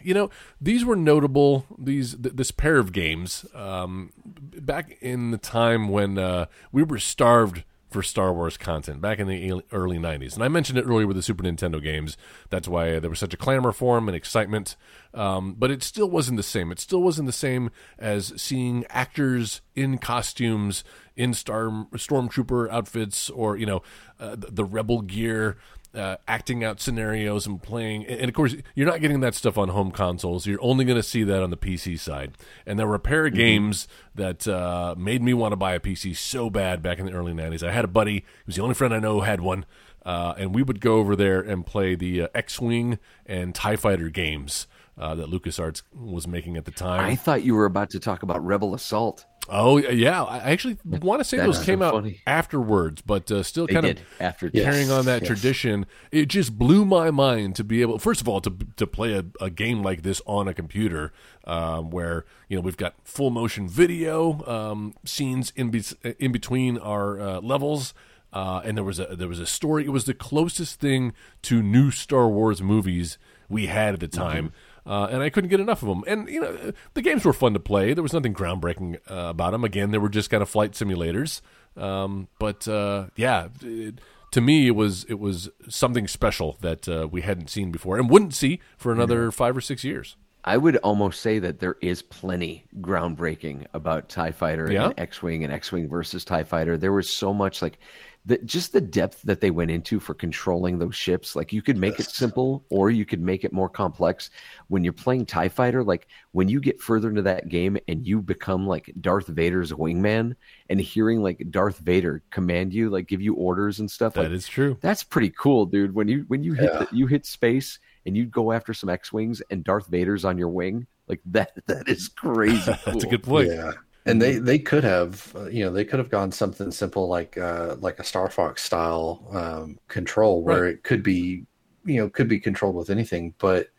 you know, these were notable. These th- this pair of games um, back in the time when uh, we were starved for Star Wars content back in the early- early 90s. And I mentioned it earlier with the Super Nintendo games. That's why there was such a clamor for them and excitement. Um, but it still wasn't the same. It still wasn't the same as seeing actors in costumes, in Star Stormtrooper outfits, or, you know, uh, the rebel gear. Uh, acting out scenarios and playing, and of course, you're not getting that stuff on home consoles. You're only going to see that on the PC side. And there were a pair of games that uh, made me want to buy a PC so bad back in the early '90s. I had a buddy; he was the only friend I know who had one, uh, and we would go over there and play the uh, X-wing and Tie Fighter games uh, that LucasArts was making at the time. I thought you were about to talk about Rebel Assault. Oh yeah, I actually want to say That's those came so out funny. afterwards, but uh, still They kind of after carrying on that yes. tradition. It just blew my mind to be able, first of all, to to play a, a game like this on a computer, um, where you know we've got full motion video um, scenes in be- in between our uh, levels. Uh, and there was a there was a story. It was the closest thing to new Star Wars movies we had at the time, uh, and I couldn't get enough of them. And you know, the games were fun to play. There was nothing groundbreaking uh, about them. Again, they were just kind of flight simulators. Um, but uh, yeah, it, to me, it was it was something special that uh, we hadn't seen before and wouldn't see for another five or six years. I would almost say that there is plenty groundbreaking about TIE Fighter Yeah? and X Wing and X Wing versus TIE Fighter. There was so much like the, just the depth that they went into for controlling those ships. Like you could make it simple or you could make it more complex. When you're playing TIE Fighter, like when you get further into that game and you become like Darth Vader's wingman and hearing like Darth Vader command you, like give you orders and stuff. That like, is true. that's pretty cool, dude. When you when you hit the, you hit space and you go after some X wings and Darth Vader's on your wing, like that that is crazy. [laughs] That's a good point. Yeah. And they, they could have, uh, you know, they could have gone something simple like uh, like a Star Fox style um, control where Right. it could be, you know, could be controlled with anything. But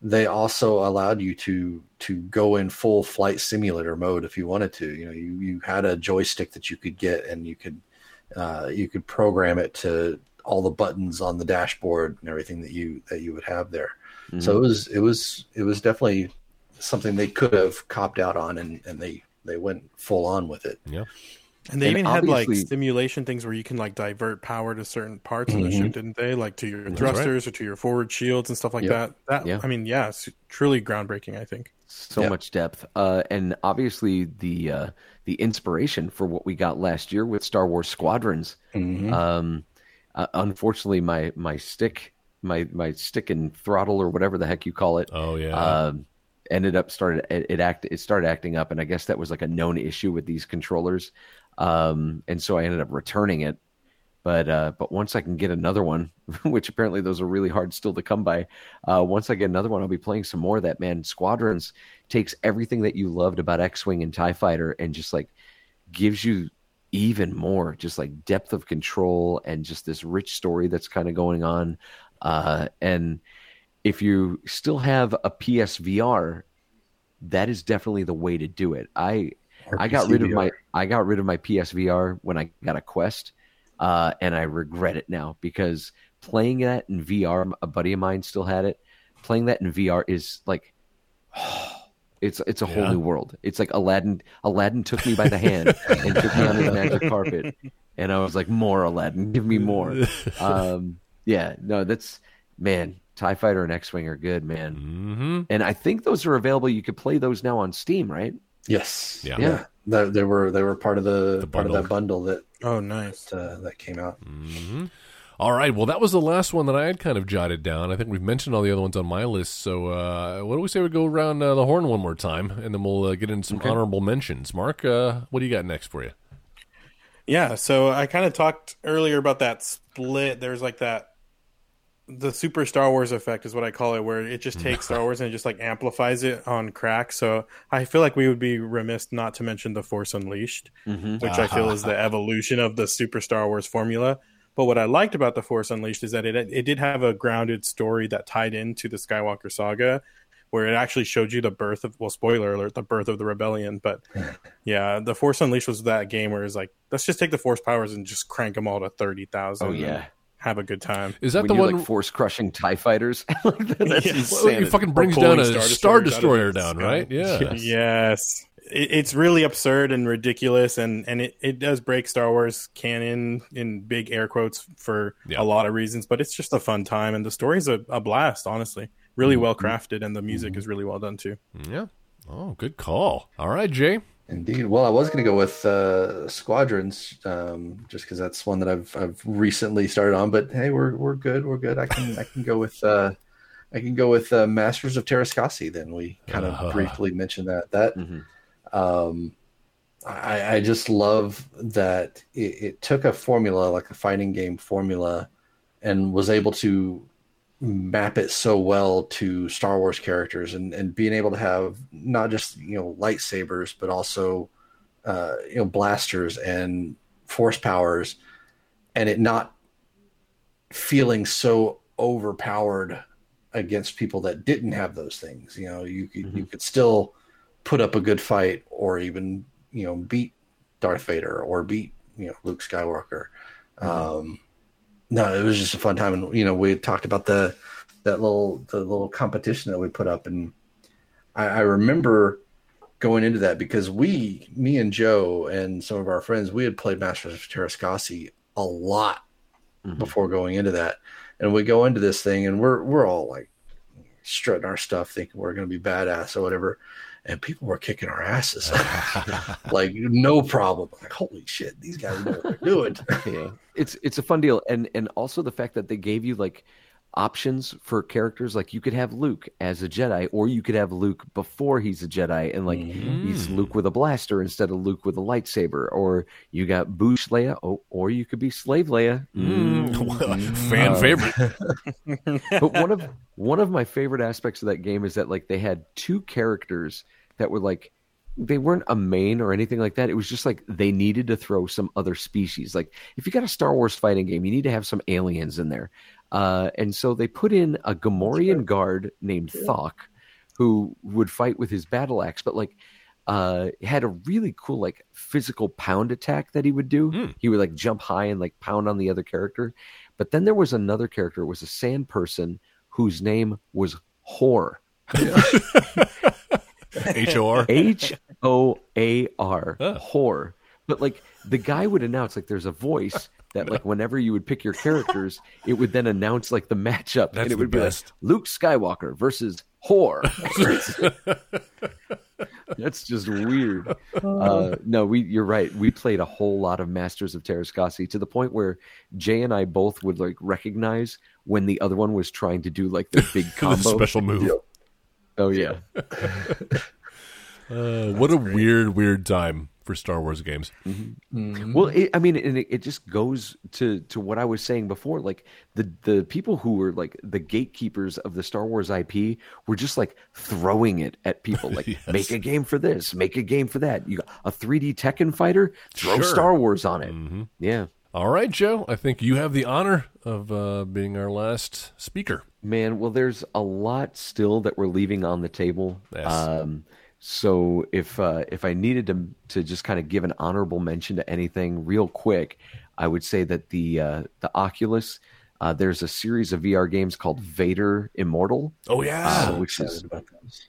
they also allowed you to to go in full flight simulator mode if you wanted to. You know, you you had a joystick that you could get, and you could uh, you could program it to all the buttons on the dashboard and everything that you that you would have there. Mm-hmm. So it was it was it was definitely something they could have copped out on, and and they they went full on with it. Yeah. And they and even had like simulation things where you can like divert power to certain parts mm-hmm. of the ship, didn't they? Like to your thrusters right. or to your forward shields and stuff like yep. that. That yeah. I mean, yeah, it's truly groundbreaking. I think so yep. much depth, uh, and obviously the uh, the inspiration for what we got last year with Star Wars Squadrons. Mm-hmm. Um, uh, unfortunately, my my stick, my my stick and throttle or whatever the heck you call it. Oh yeah. Um, ended up started it, it act it started acting up, and I guess that was like a known issue with these controllers. Um, and so I ended up returning it. But uh, but once I can get another one, [laughs] which apparently those are really hard still to come by, uh, once I get another one, I'll be playing some more of that. Man, Squadrons takes everything that you loved about X Wing and Tie Fighter and just like gives you even more, just like depth of control and just this rich story that's kind of going on. Uh, and if you still have a PSVR, that is definitely the way to do it. I I got rid of my I got rid of my PSVR when I got a Quest, uh, and I regret it now because playing that in VR, a buddy of mine still had it. Playing that in VR is like, [sighs] it's it's a whole new world. It's like Aladdin. Aladdin took me by the hand and took me on his magic [laughs] carpet, and I was like, "More Aladdin, give me more." [laughs] Um, yeah, no, that's man. Tie Fighter and X Wing are good, man. Mm-hmm. And I think those are available. You could play those now on Steam, right? Yes. Yeah. Yeah. They, they were they were part of the, the part of that bundle that oh nice that, uh, that came out. Mm-hmm. All right. Well, that was the last one that I had kind of jotted down. I think we've mentioned all the other ones on my list. So, uh, what do we say we go around uh, the horn one more time, and then we'll uh, get into some okay. honorable mentions. Mark, uh, what do you got next for you? Yeah. So I kind of talked earlier about that split. There's like that the super Star Wars effect is what I call it, where it just takes Star Wars and just like amplifies it on crack. So I feel like we would be remiss not to mention the Force Unleashed, mm-hmm. which uh-huh. I feel is the evolution of the super Star Wars formula. But what I liked about the Force Unleashed is that it it did have a grounded story that tied into the Skywalker saga, where it actually showed you the birth of well, spoiler alert, the birth of the rebellion. But [laughs] yeah, the Force Unleashed was that game where it's like, let's just take the Force powers and just crank them all to thirty thousand. Oh yeah have a good time. Is that when the one like force crushing Tie fighters? [laughs] That's yes. well, he fucking brings down a Star Destroyer, Star Destroyer down, right? Yeah. Yes. It, it's really absurd and ridiculous, and and it, it does break Star Wars canon in big air quotes for yeah. a lot of reasons. But it's just a fun time, and the story's a, a blast. Honestly, really mm-hmm. well crafted, and the music mm-hmm. is really well done too. Yeah. Oh, good call. All right, Jay. Indeed. Well, I was going to go with uh, Squadrons, um, just because that's one that I've I've recently started on. But hey, we're we're good. We're good. I can I can go with uh, I can go with uh, Masters of Teräs Käsi. Then we kind of uh-huh. briefly mentioned that that mm-hmm. um, I, I just love that it, it took a formula like a fighting game formula and was able to map it so well to Star Wars characters and, and being able to have not just you know lightsabers but also uh, you know blasters and force powers and it not feeling so overpowered against people that didn't have those things you know you could mm-hmm. you could still put up a good fight or even you know beat Darth Vader or beat you know Luke Skywalker mm-hmm. um no, it was just a fun time, and you know, we talked about the that little the little competition that we put up, and I, I remember going into that because we, me and Joe and some of our friends, we had played Masters of Teräs Käsi a lot mm-hmm. before going into that, and we go into this thing, and we're we're all like strutting our stuff, thinking we're going to be badass or whatever and people were kicking our asses. [laughs] [laughs] Like no problem. Like holy shit these guys know what they're doing. [laughs] Yeah. It's it's a fun deal. And and also the fact that they gave you like options for characters. Like you could have Luke as a Jedi or you could have Luke before he's a Jedi and like mm. he's Luke with a blaster instead of Luke with a lightsaber. Or you got Boushh Leia oh, or you could be Slave Leia. Mm. Mm. fan uh, favorite. But one of one of my favorite aspects of that game is that like they had two characters that were like they weren't a main or anything like that. It was just like they needed to throw some other species. Like if you got a Star Wars fighting game, you need to have some aliens in there. Uh, and so they put in a Gamorrean guard named Thok, who would fight with his battle axe, but like uh, had a really cool like physical pound attack that he would do. Hmm. He would like jump high and like pound on the other character. But then there was another character, it was a sand person whose name was Whore. [laughs] [laughs] H O R. H O A R, whore. But like the guy would announce, like there's a voice that like whenever you would pick your characters, it would then announce like the matchup, That's and it the would be like Luke Skywalker versus whore. [laughs] That's just weird. Uh, no, we you're right. We played a whole lot of Masters of Teräs Käsi to the point where Jay and I both would like recognize when the other one was trying to do like the big [laughs] The combo. special move. Oh yeah. [laughs] [laughs] Uh, what a weird, weird time for Star Wars games. Mm-hmm. Mm-hmm. Mm-hmm. Well, it, I mean, and it, it just goes to to what I was saying before. Like the the people who were like the gatekeepers of the Star Wars IP were just like throwing it at people. [laughs] Like, Yes. make a game for this, make a game for that. You got a 3D Tekken fighter, throw Sure. Star Wars on it. Yeah, All right, Joe. I think you have the honor of uh, being our last speaker. man. Well, there's a lot still that we're leaving on the table. Yes. Um, so if uh, if I needed to to just kind of give an honorable mention to anything real quick, I would say that the uh, the Oculus. Uh, there's a series of VR games called Vader Immortal, Oh yeah. uh, which is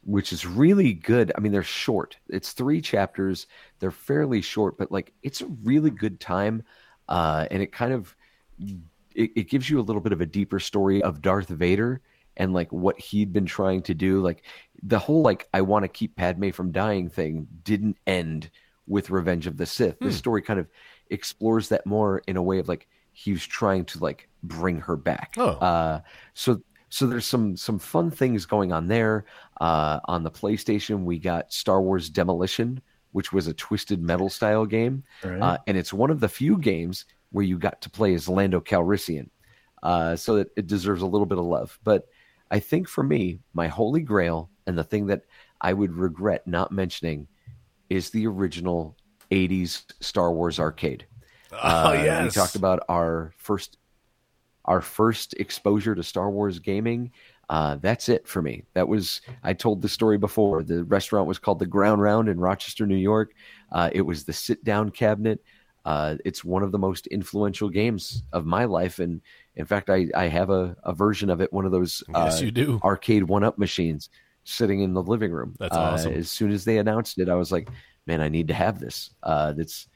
which is really good. I mean, they're short. It's three chapters. They're fairly short, but like it's a really good time, uh, and it kind of it, it gives you a little bit of a deeper story of Darth Vader and like what he'd been trying to do. Like the whole like I want to keep Padme from dying thing didn't end with Revenge of the Sith. This story kind of explores that more in a way of like he was trying to like bring her back. Oh. Uh, so so there's some some fun things going on there. Uh, on the PlayStation, we got Star Wars Demolition, which was a twisted metal style game, Right. uh, and it's one of the few games where you got to play as Lando Calrissian. Uh, so that it deserves a little bit of love. But I think for me, my holy grail and the thing that I would regret not mentioning is the original '80s Star Wars arcade. [laughs] oh Uh, yes. We talked about our first our first exposure to Star Wars gaming. Uh, that's it for me. That was I told the story before. The restaurant was called the Ground Round in Rochester, New York. Uh, it was the sit down cabinet. Uh, it's one of the most influential games of my life, and in fact, I, I have a, a version of it, one of those Yes, uh, you do. arcade one up machines sitting in the living room. That's Uh, awesome. As soon as they announced it, I was like, man, I need to have this. Uh, that's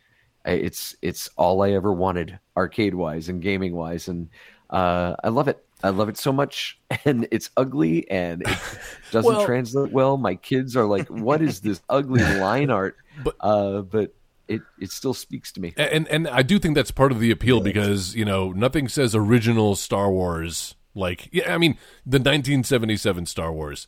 it's it's all I ever wanted arcade wise and gaming wise, and uh, I love it. I love it so much, [laughs] and it's ugly and it [laughs] doesn't Well- translate well. My kids are like, "What is this ugly [laughs] line art?" But- uh, but it it still speaks to me. and and I do think that's part of the appeal because you know nothing says original Star Wars like yeah I mean the 1977 Star Wars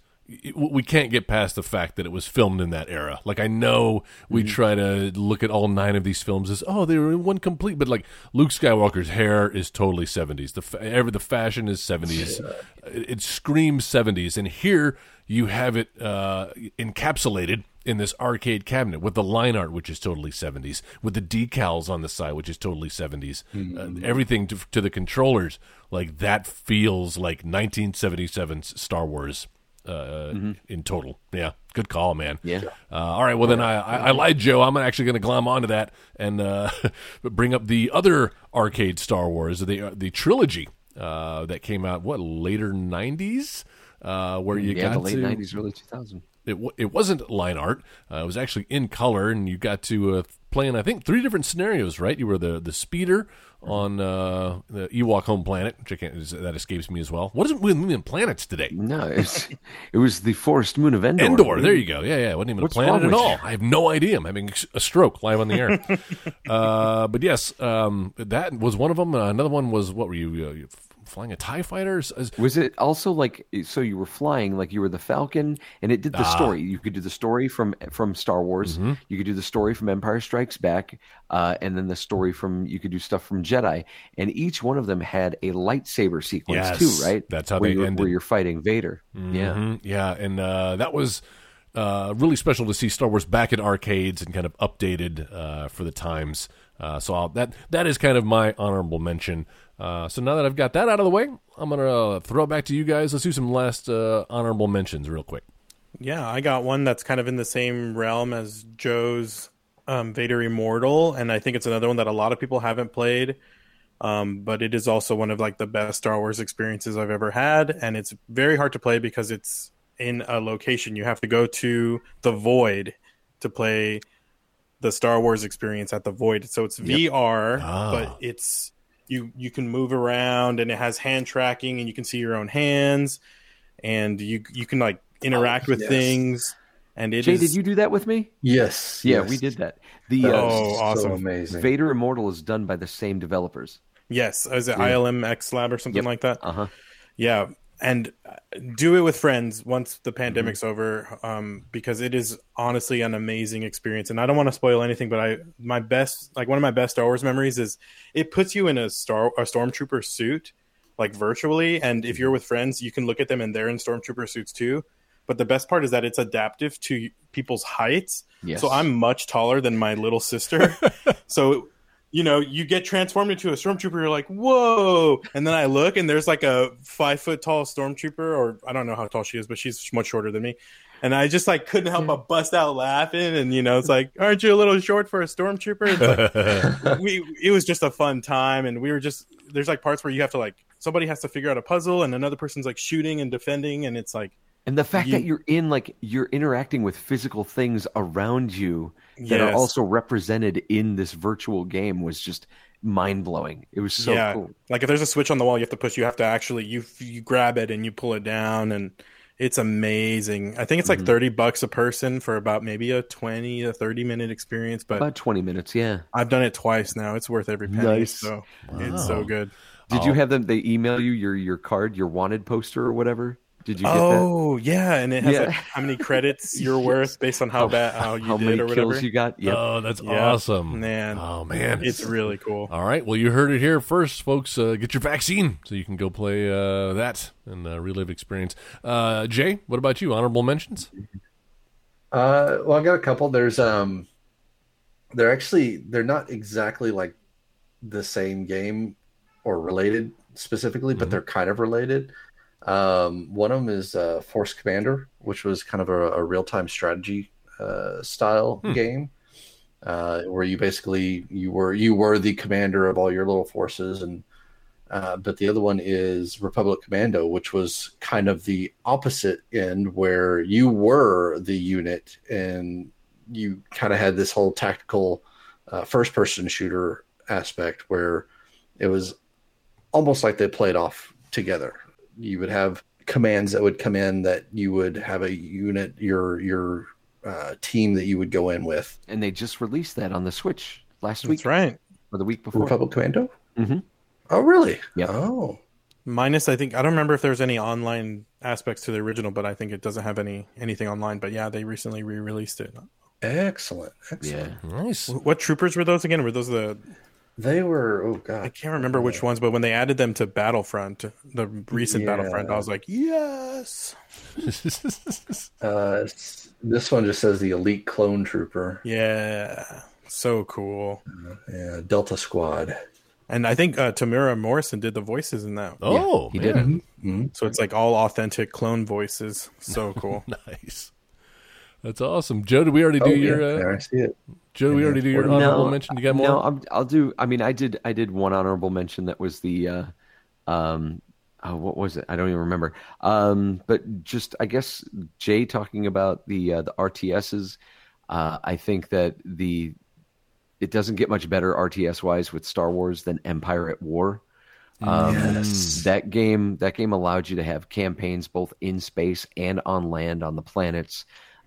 we can't get past the fact that it was filmed in that era. Like I know we try to look at all nine of these films as oh they were in one complete but like Luke Skywalker's hair is totally 70s the fa- every the fashion is 70s it, it screams 70s and here you have it uh, encapsulated in this arcade cabinet with the line art, which is totally 70s, with the decals on the side, which is totally 70s. Uh, everything to, to the controllers, like that feels like nineteen seventy seven Star Wars uh, in total. Yeah, good call, man. Yeah. Uh, all right, well then I, I, I lied, Joe. I'm actually going to glom onto that and uh, [laughs] bring up the other arcade Star Wars, the the trilogy uh, that came out what later 90s, uh, where you yeah, got the late to '90s, early 2000s. it, w- it wasn't line art. Uh, it was actually in color, and you got to uh, play in I think three different scenarios. Right, you were the the speeder on uh, the Ewok home planet, which I can't, that escapes me as well. What is it with planets today? No, it's, it was the forest moon of Endor. Endor, there you go. Yeah, yeah, it wasn't even What's a planet at all. you? I have no idea. I'm having a stroke live on the air. [laughs] uh, but yes, um, that was one of them. Uh, another one was what were you, uh, flying a Tie fighter? Was it also like so you were flying like you were the Falcon and it did the Ah. story. You could do the story from from Star Wars. Mm-hmm. You could do the story from Empire Strikes Back, uh, and then the story from you could do stuff from Jedi. And each one of them had a lightsaber sequence Yes, too, right? that's how where they you're, ended. Where you're fighting Vader. Yeah. Mhm, yeah, and uh, that was uh, really special to see Star Wars back in arcades and kind of updated uh, for the times. Uh, so I'll, that that is kind of my honorable mention. Uh, so now that I've got that out of the way, I'm gonna uh, throw it back to you guys. Let's do some last uh, honorable mentions real quick. Yeah, I got one that's kind of in the same realm as Joe's um, Vader Immortal, and I think it's another one that a lot of people haven't played. Um, but it is also one of like the best Star Wars experiences I've ever had, and it's very hard to play because it's in a location. You have to go to the Void to play the Star Wars experience at the Void. So it's VR, Ah. but it's you you can move around and it has hand tracking and you can see your own hands and you you can like interact with yes. things and it Jay, is- did you do that with me? Yes. Yeah, yes. we did that. The That uh, Oh, awesome. So amazing. Vader Immortal is done by the same developers. yes is it ILM X Lab or something Yep. like that Uh huh. yeah and uh, do it with friends once the pandemic's Mm-hmm. over um, because it is honestly an amazing experience. And i don't want to spoil anything but i my best like one of my best star wars memories is it puts you in a star a stormtrooper suit like virtually. And if you're with friends you can look at them and they're in stormtrooper suits too. But the best part is that it's adaptive to people's heights. Yes. so i'm much taller than my little sister. [laughs] So you know, you get transformed into a stormtrooper. You're like, whoa! And then I look, and there's like a five foot tall stormtrooper, or I don't know how tall she is, but she's much shorter than me. And I just like couldn't help but bust out laughing. And you know, it's like, aren't you a little short for a stormtrooper? Like, [laughs] we it was just a fun time, and we were just there's like parts where you have to like somebody has to figure out a puzzle, and another person's like shooting and defending, and it's like, And the fact You- that you're in like you're interacting with physical things around you that are also represented in this virtual game was just mind blowing. It was so yeah, cool. like if there's a switch on the wall, you have to push. You have to actually you you grab it and you pull it down, and it's amazing. I think it's like Mhm. thirty bucks a person for about maybe a twenty to thirty minute experience. But About twenty minutes, yeah. I've done it twice now. It's worth every penny. Nice. So Wow. it's so good. Did you Oh. have them? They email you your your card, your wanted poster or whatever. Did you get that? Oh yeah, and it has Yeah. like how many credits [laughs] you're worth based on how bad how you How did many or whatever. kills you got? Yep. Oh, that's Yeah. awesome, Man. Oh man, It's really cool. All right. Well, you heard it here first, folks. Uh, get your vaccine so you can go play uh, that and uh, relive experience. Uh, Jay, what about you? Honorable mentions? Uh, well, I got a couple. There's um, they're actually they're not exactly like the same game or related specifically, but Mhm. they're kind of related. Um, one of them is uh, Force Commander, which was kind of a, a real time strategy uh, style Hmm. game, uh, where you basically you were you were the commander of all your little forces, and uh, but the other one is Republic Commando, which was kind of the opposite end, where you were the unit and you kind of had this whole tactical uh, first person shooter aspect where it was almost like they played off together. You would have commands that would come in that you would have a unit, your your uh, team that you would go in with. And they just released that on the Switch last week That's right. or the week before. Republic Commando. Mm-hmm. Oh, really? Yeah. Oh, Minus, I think I don't remember if there's any online aspects to the original, but I think it doesn't have any anything online. But yeah, they recently re-released it. excellent, excellent. Yeah. Nice. What troopers were those again? Were those the They were. Oh god. I can't remember which ones, but when they added them to Battlefront, the recent Yeah. Battlefront, I was like, yes, [laughs] Uh, this one just says the elite clone trooper. yeah, so cool. Yeah, Delta Squad. And I think uh, Temuera Morrison did the voices in that, oh, he man. did. Mhm. so it's like all authentic clone voices. So cool. [laughs] Nice. That's awesome. Joe, did we already do Oh, your yeah, uh, I see it. Joe? Did we already do your No, honorable mention? You got more? No, I'm, I'll do. I mean, I did. I did one honorable mention that was the. Uh, um, oh, what was it? I don't even remember. Um, but just I guess Jay talking about the uh, the RTSs. Uh, I think that the it doesn't get much better RTS wise with Star Wars than Empire at War. Um, Yes. That game that game allowed you to have campaigns both in space and on land on the planets.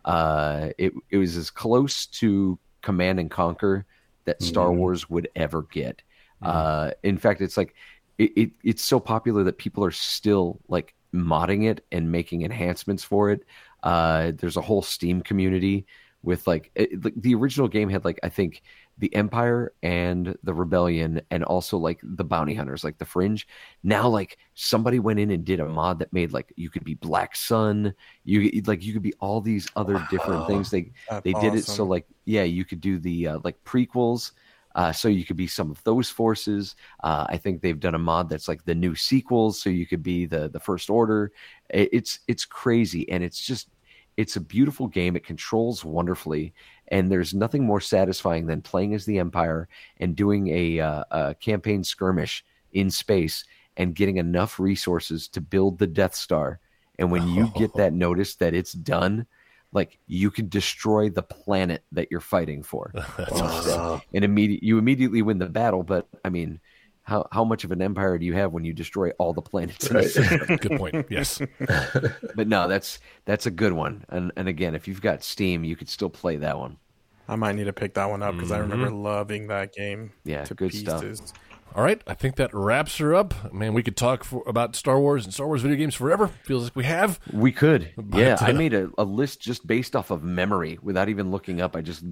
Uh, it it was as close to Command and Conquer that Star Mhm. Wars would ever get. Uh, in fact, it's like it, it it's so popular that people are still like modding it and making enhancements for it. Uh, there's a whole Steam community with like it, like, the original game had like I think the Empire and the Rebellion and also like the bounty hunters, like the Fringe. Now like somebody went in and did a mod that made like you could be Black Sun, you like you could be all these other different things. They That's they did it so like yeah you could do the uh, like prequels Uh, so you could be some of those forces. Uh, I think they've done a mod that's like the new sequels, so you could be the the First Order. It- It's it's crazy, and it's just it's a beautiful game. It controls wonderfully, and there's nothing more satisfying than playing as the Empire and doing a, uh, a campaign skirmish in space and getting enough resources to build the Death Star. And when you get that [laughs] notice that it's done, like you can destroy the planet that you're fighting for, [laughs] Wow. and immediate you immediately win the battle. But I mean, how how much of an empire do you have when you destroy all the planets? Right. [laughs] Good point. Yes. [laughs] but no, that's that's a good one. And and again, if you've got Steam, you could still play that one. I might need to pick that one up because I remember loving that game. Mm-hmm. Yeah, to good stuff. All right, I think that wraps her up. Man, we could talk for, about Star Wars and Star Wars video games forever. Feels like we have. We could. yeah, I uh, made a, a list just based off of memory without even looking up. I just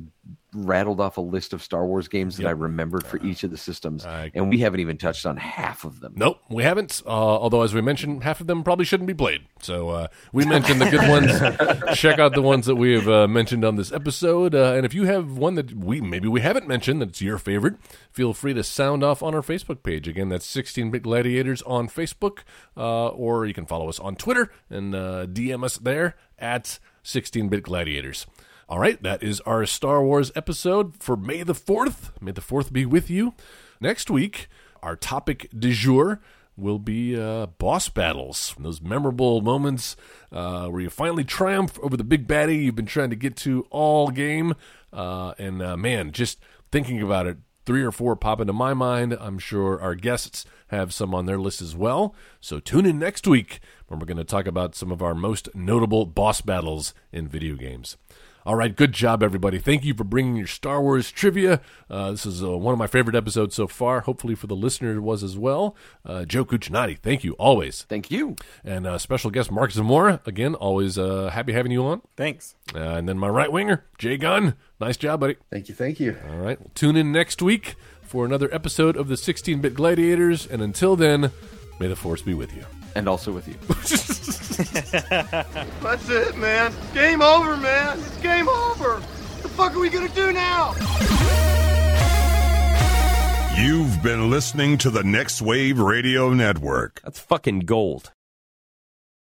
rattled off a list of Star Wars games that I remembered for each of the systems, I- and we haven't even touched on half of them. Nope, we haven't. Uh, although, as we mentioned, half of them probably shouldn't be played. So uh, we mentioned the good [laughs] ones. Check out the ones that we have uh, mentioned on this episode. Uh, and if you have one that we maybe we haven't mentioned that's your favorite, feel free to sound off on our Facebook page. Again, that's 16-bit gladiators on Facebook, uh, or you can follow us on Twitter and uh, DM us there at 16-bit gladiators. All right, that is our Star Wars episode for May the 4th. May the 4th be with you. Next week, our topic du jour will be uh, boss battles. Those memorable moments uh, where you finally triumph over the big baddie you've been trying to get to all game. Uh, and uh, man, just thinking about it, three or four pop into my mind. I'm sure our guests have some on their list as well. So tune in next week when we're going to talk about some of our most notable boss battles in video games. All right, good job, everybody. Thank you for bringing your Star Wars trivia. Uh, this is uh, one of my favorite episodes so far. Hopefully, for the listener, it was as well. Uh, Joe Cuccinati, thank you always. Thank you. And uh, special guest Mark Zamora, again, always uh, happy having you on. Thanks. Uh, and then my right winger, Jay Gunn. Nice job, buddy. Thank you. Thank you. All right, well, tune in next week for another episode of the 16 bit Gladiators. And until then, may the force be with you. And also with you. [laughs] [laughs] That's it, man. Game over, man. It's game over. What the fuck are we gonna do now? You've been listening to the Next Wave Radio Network. That's fucking gold.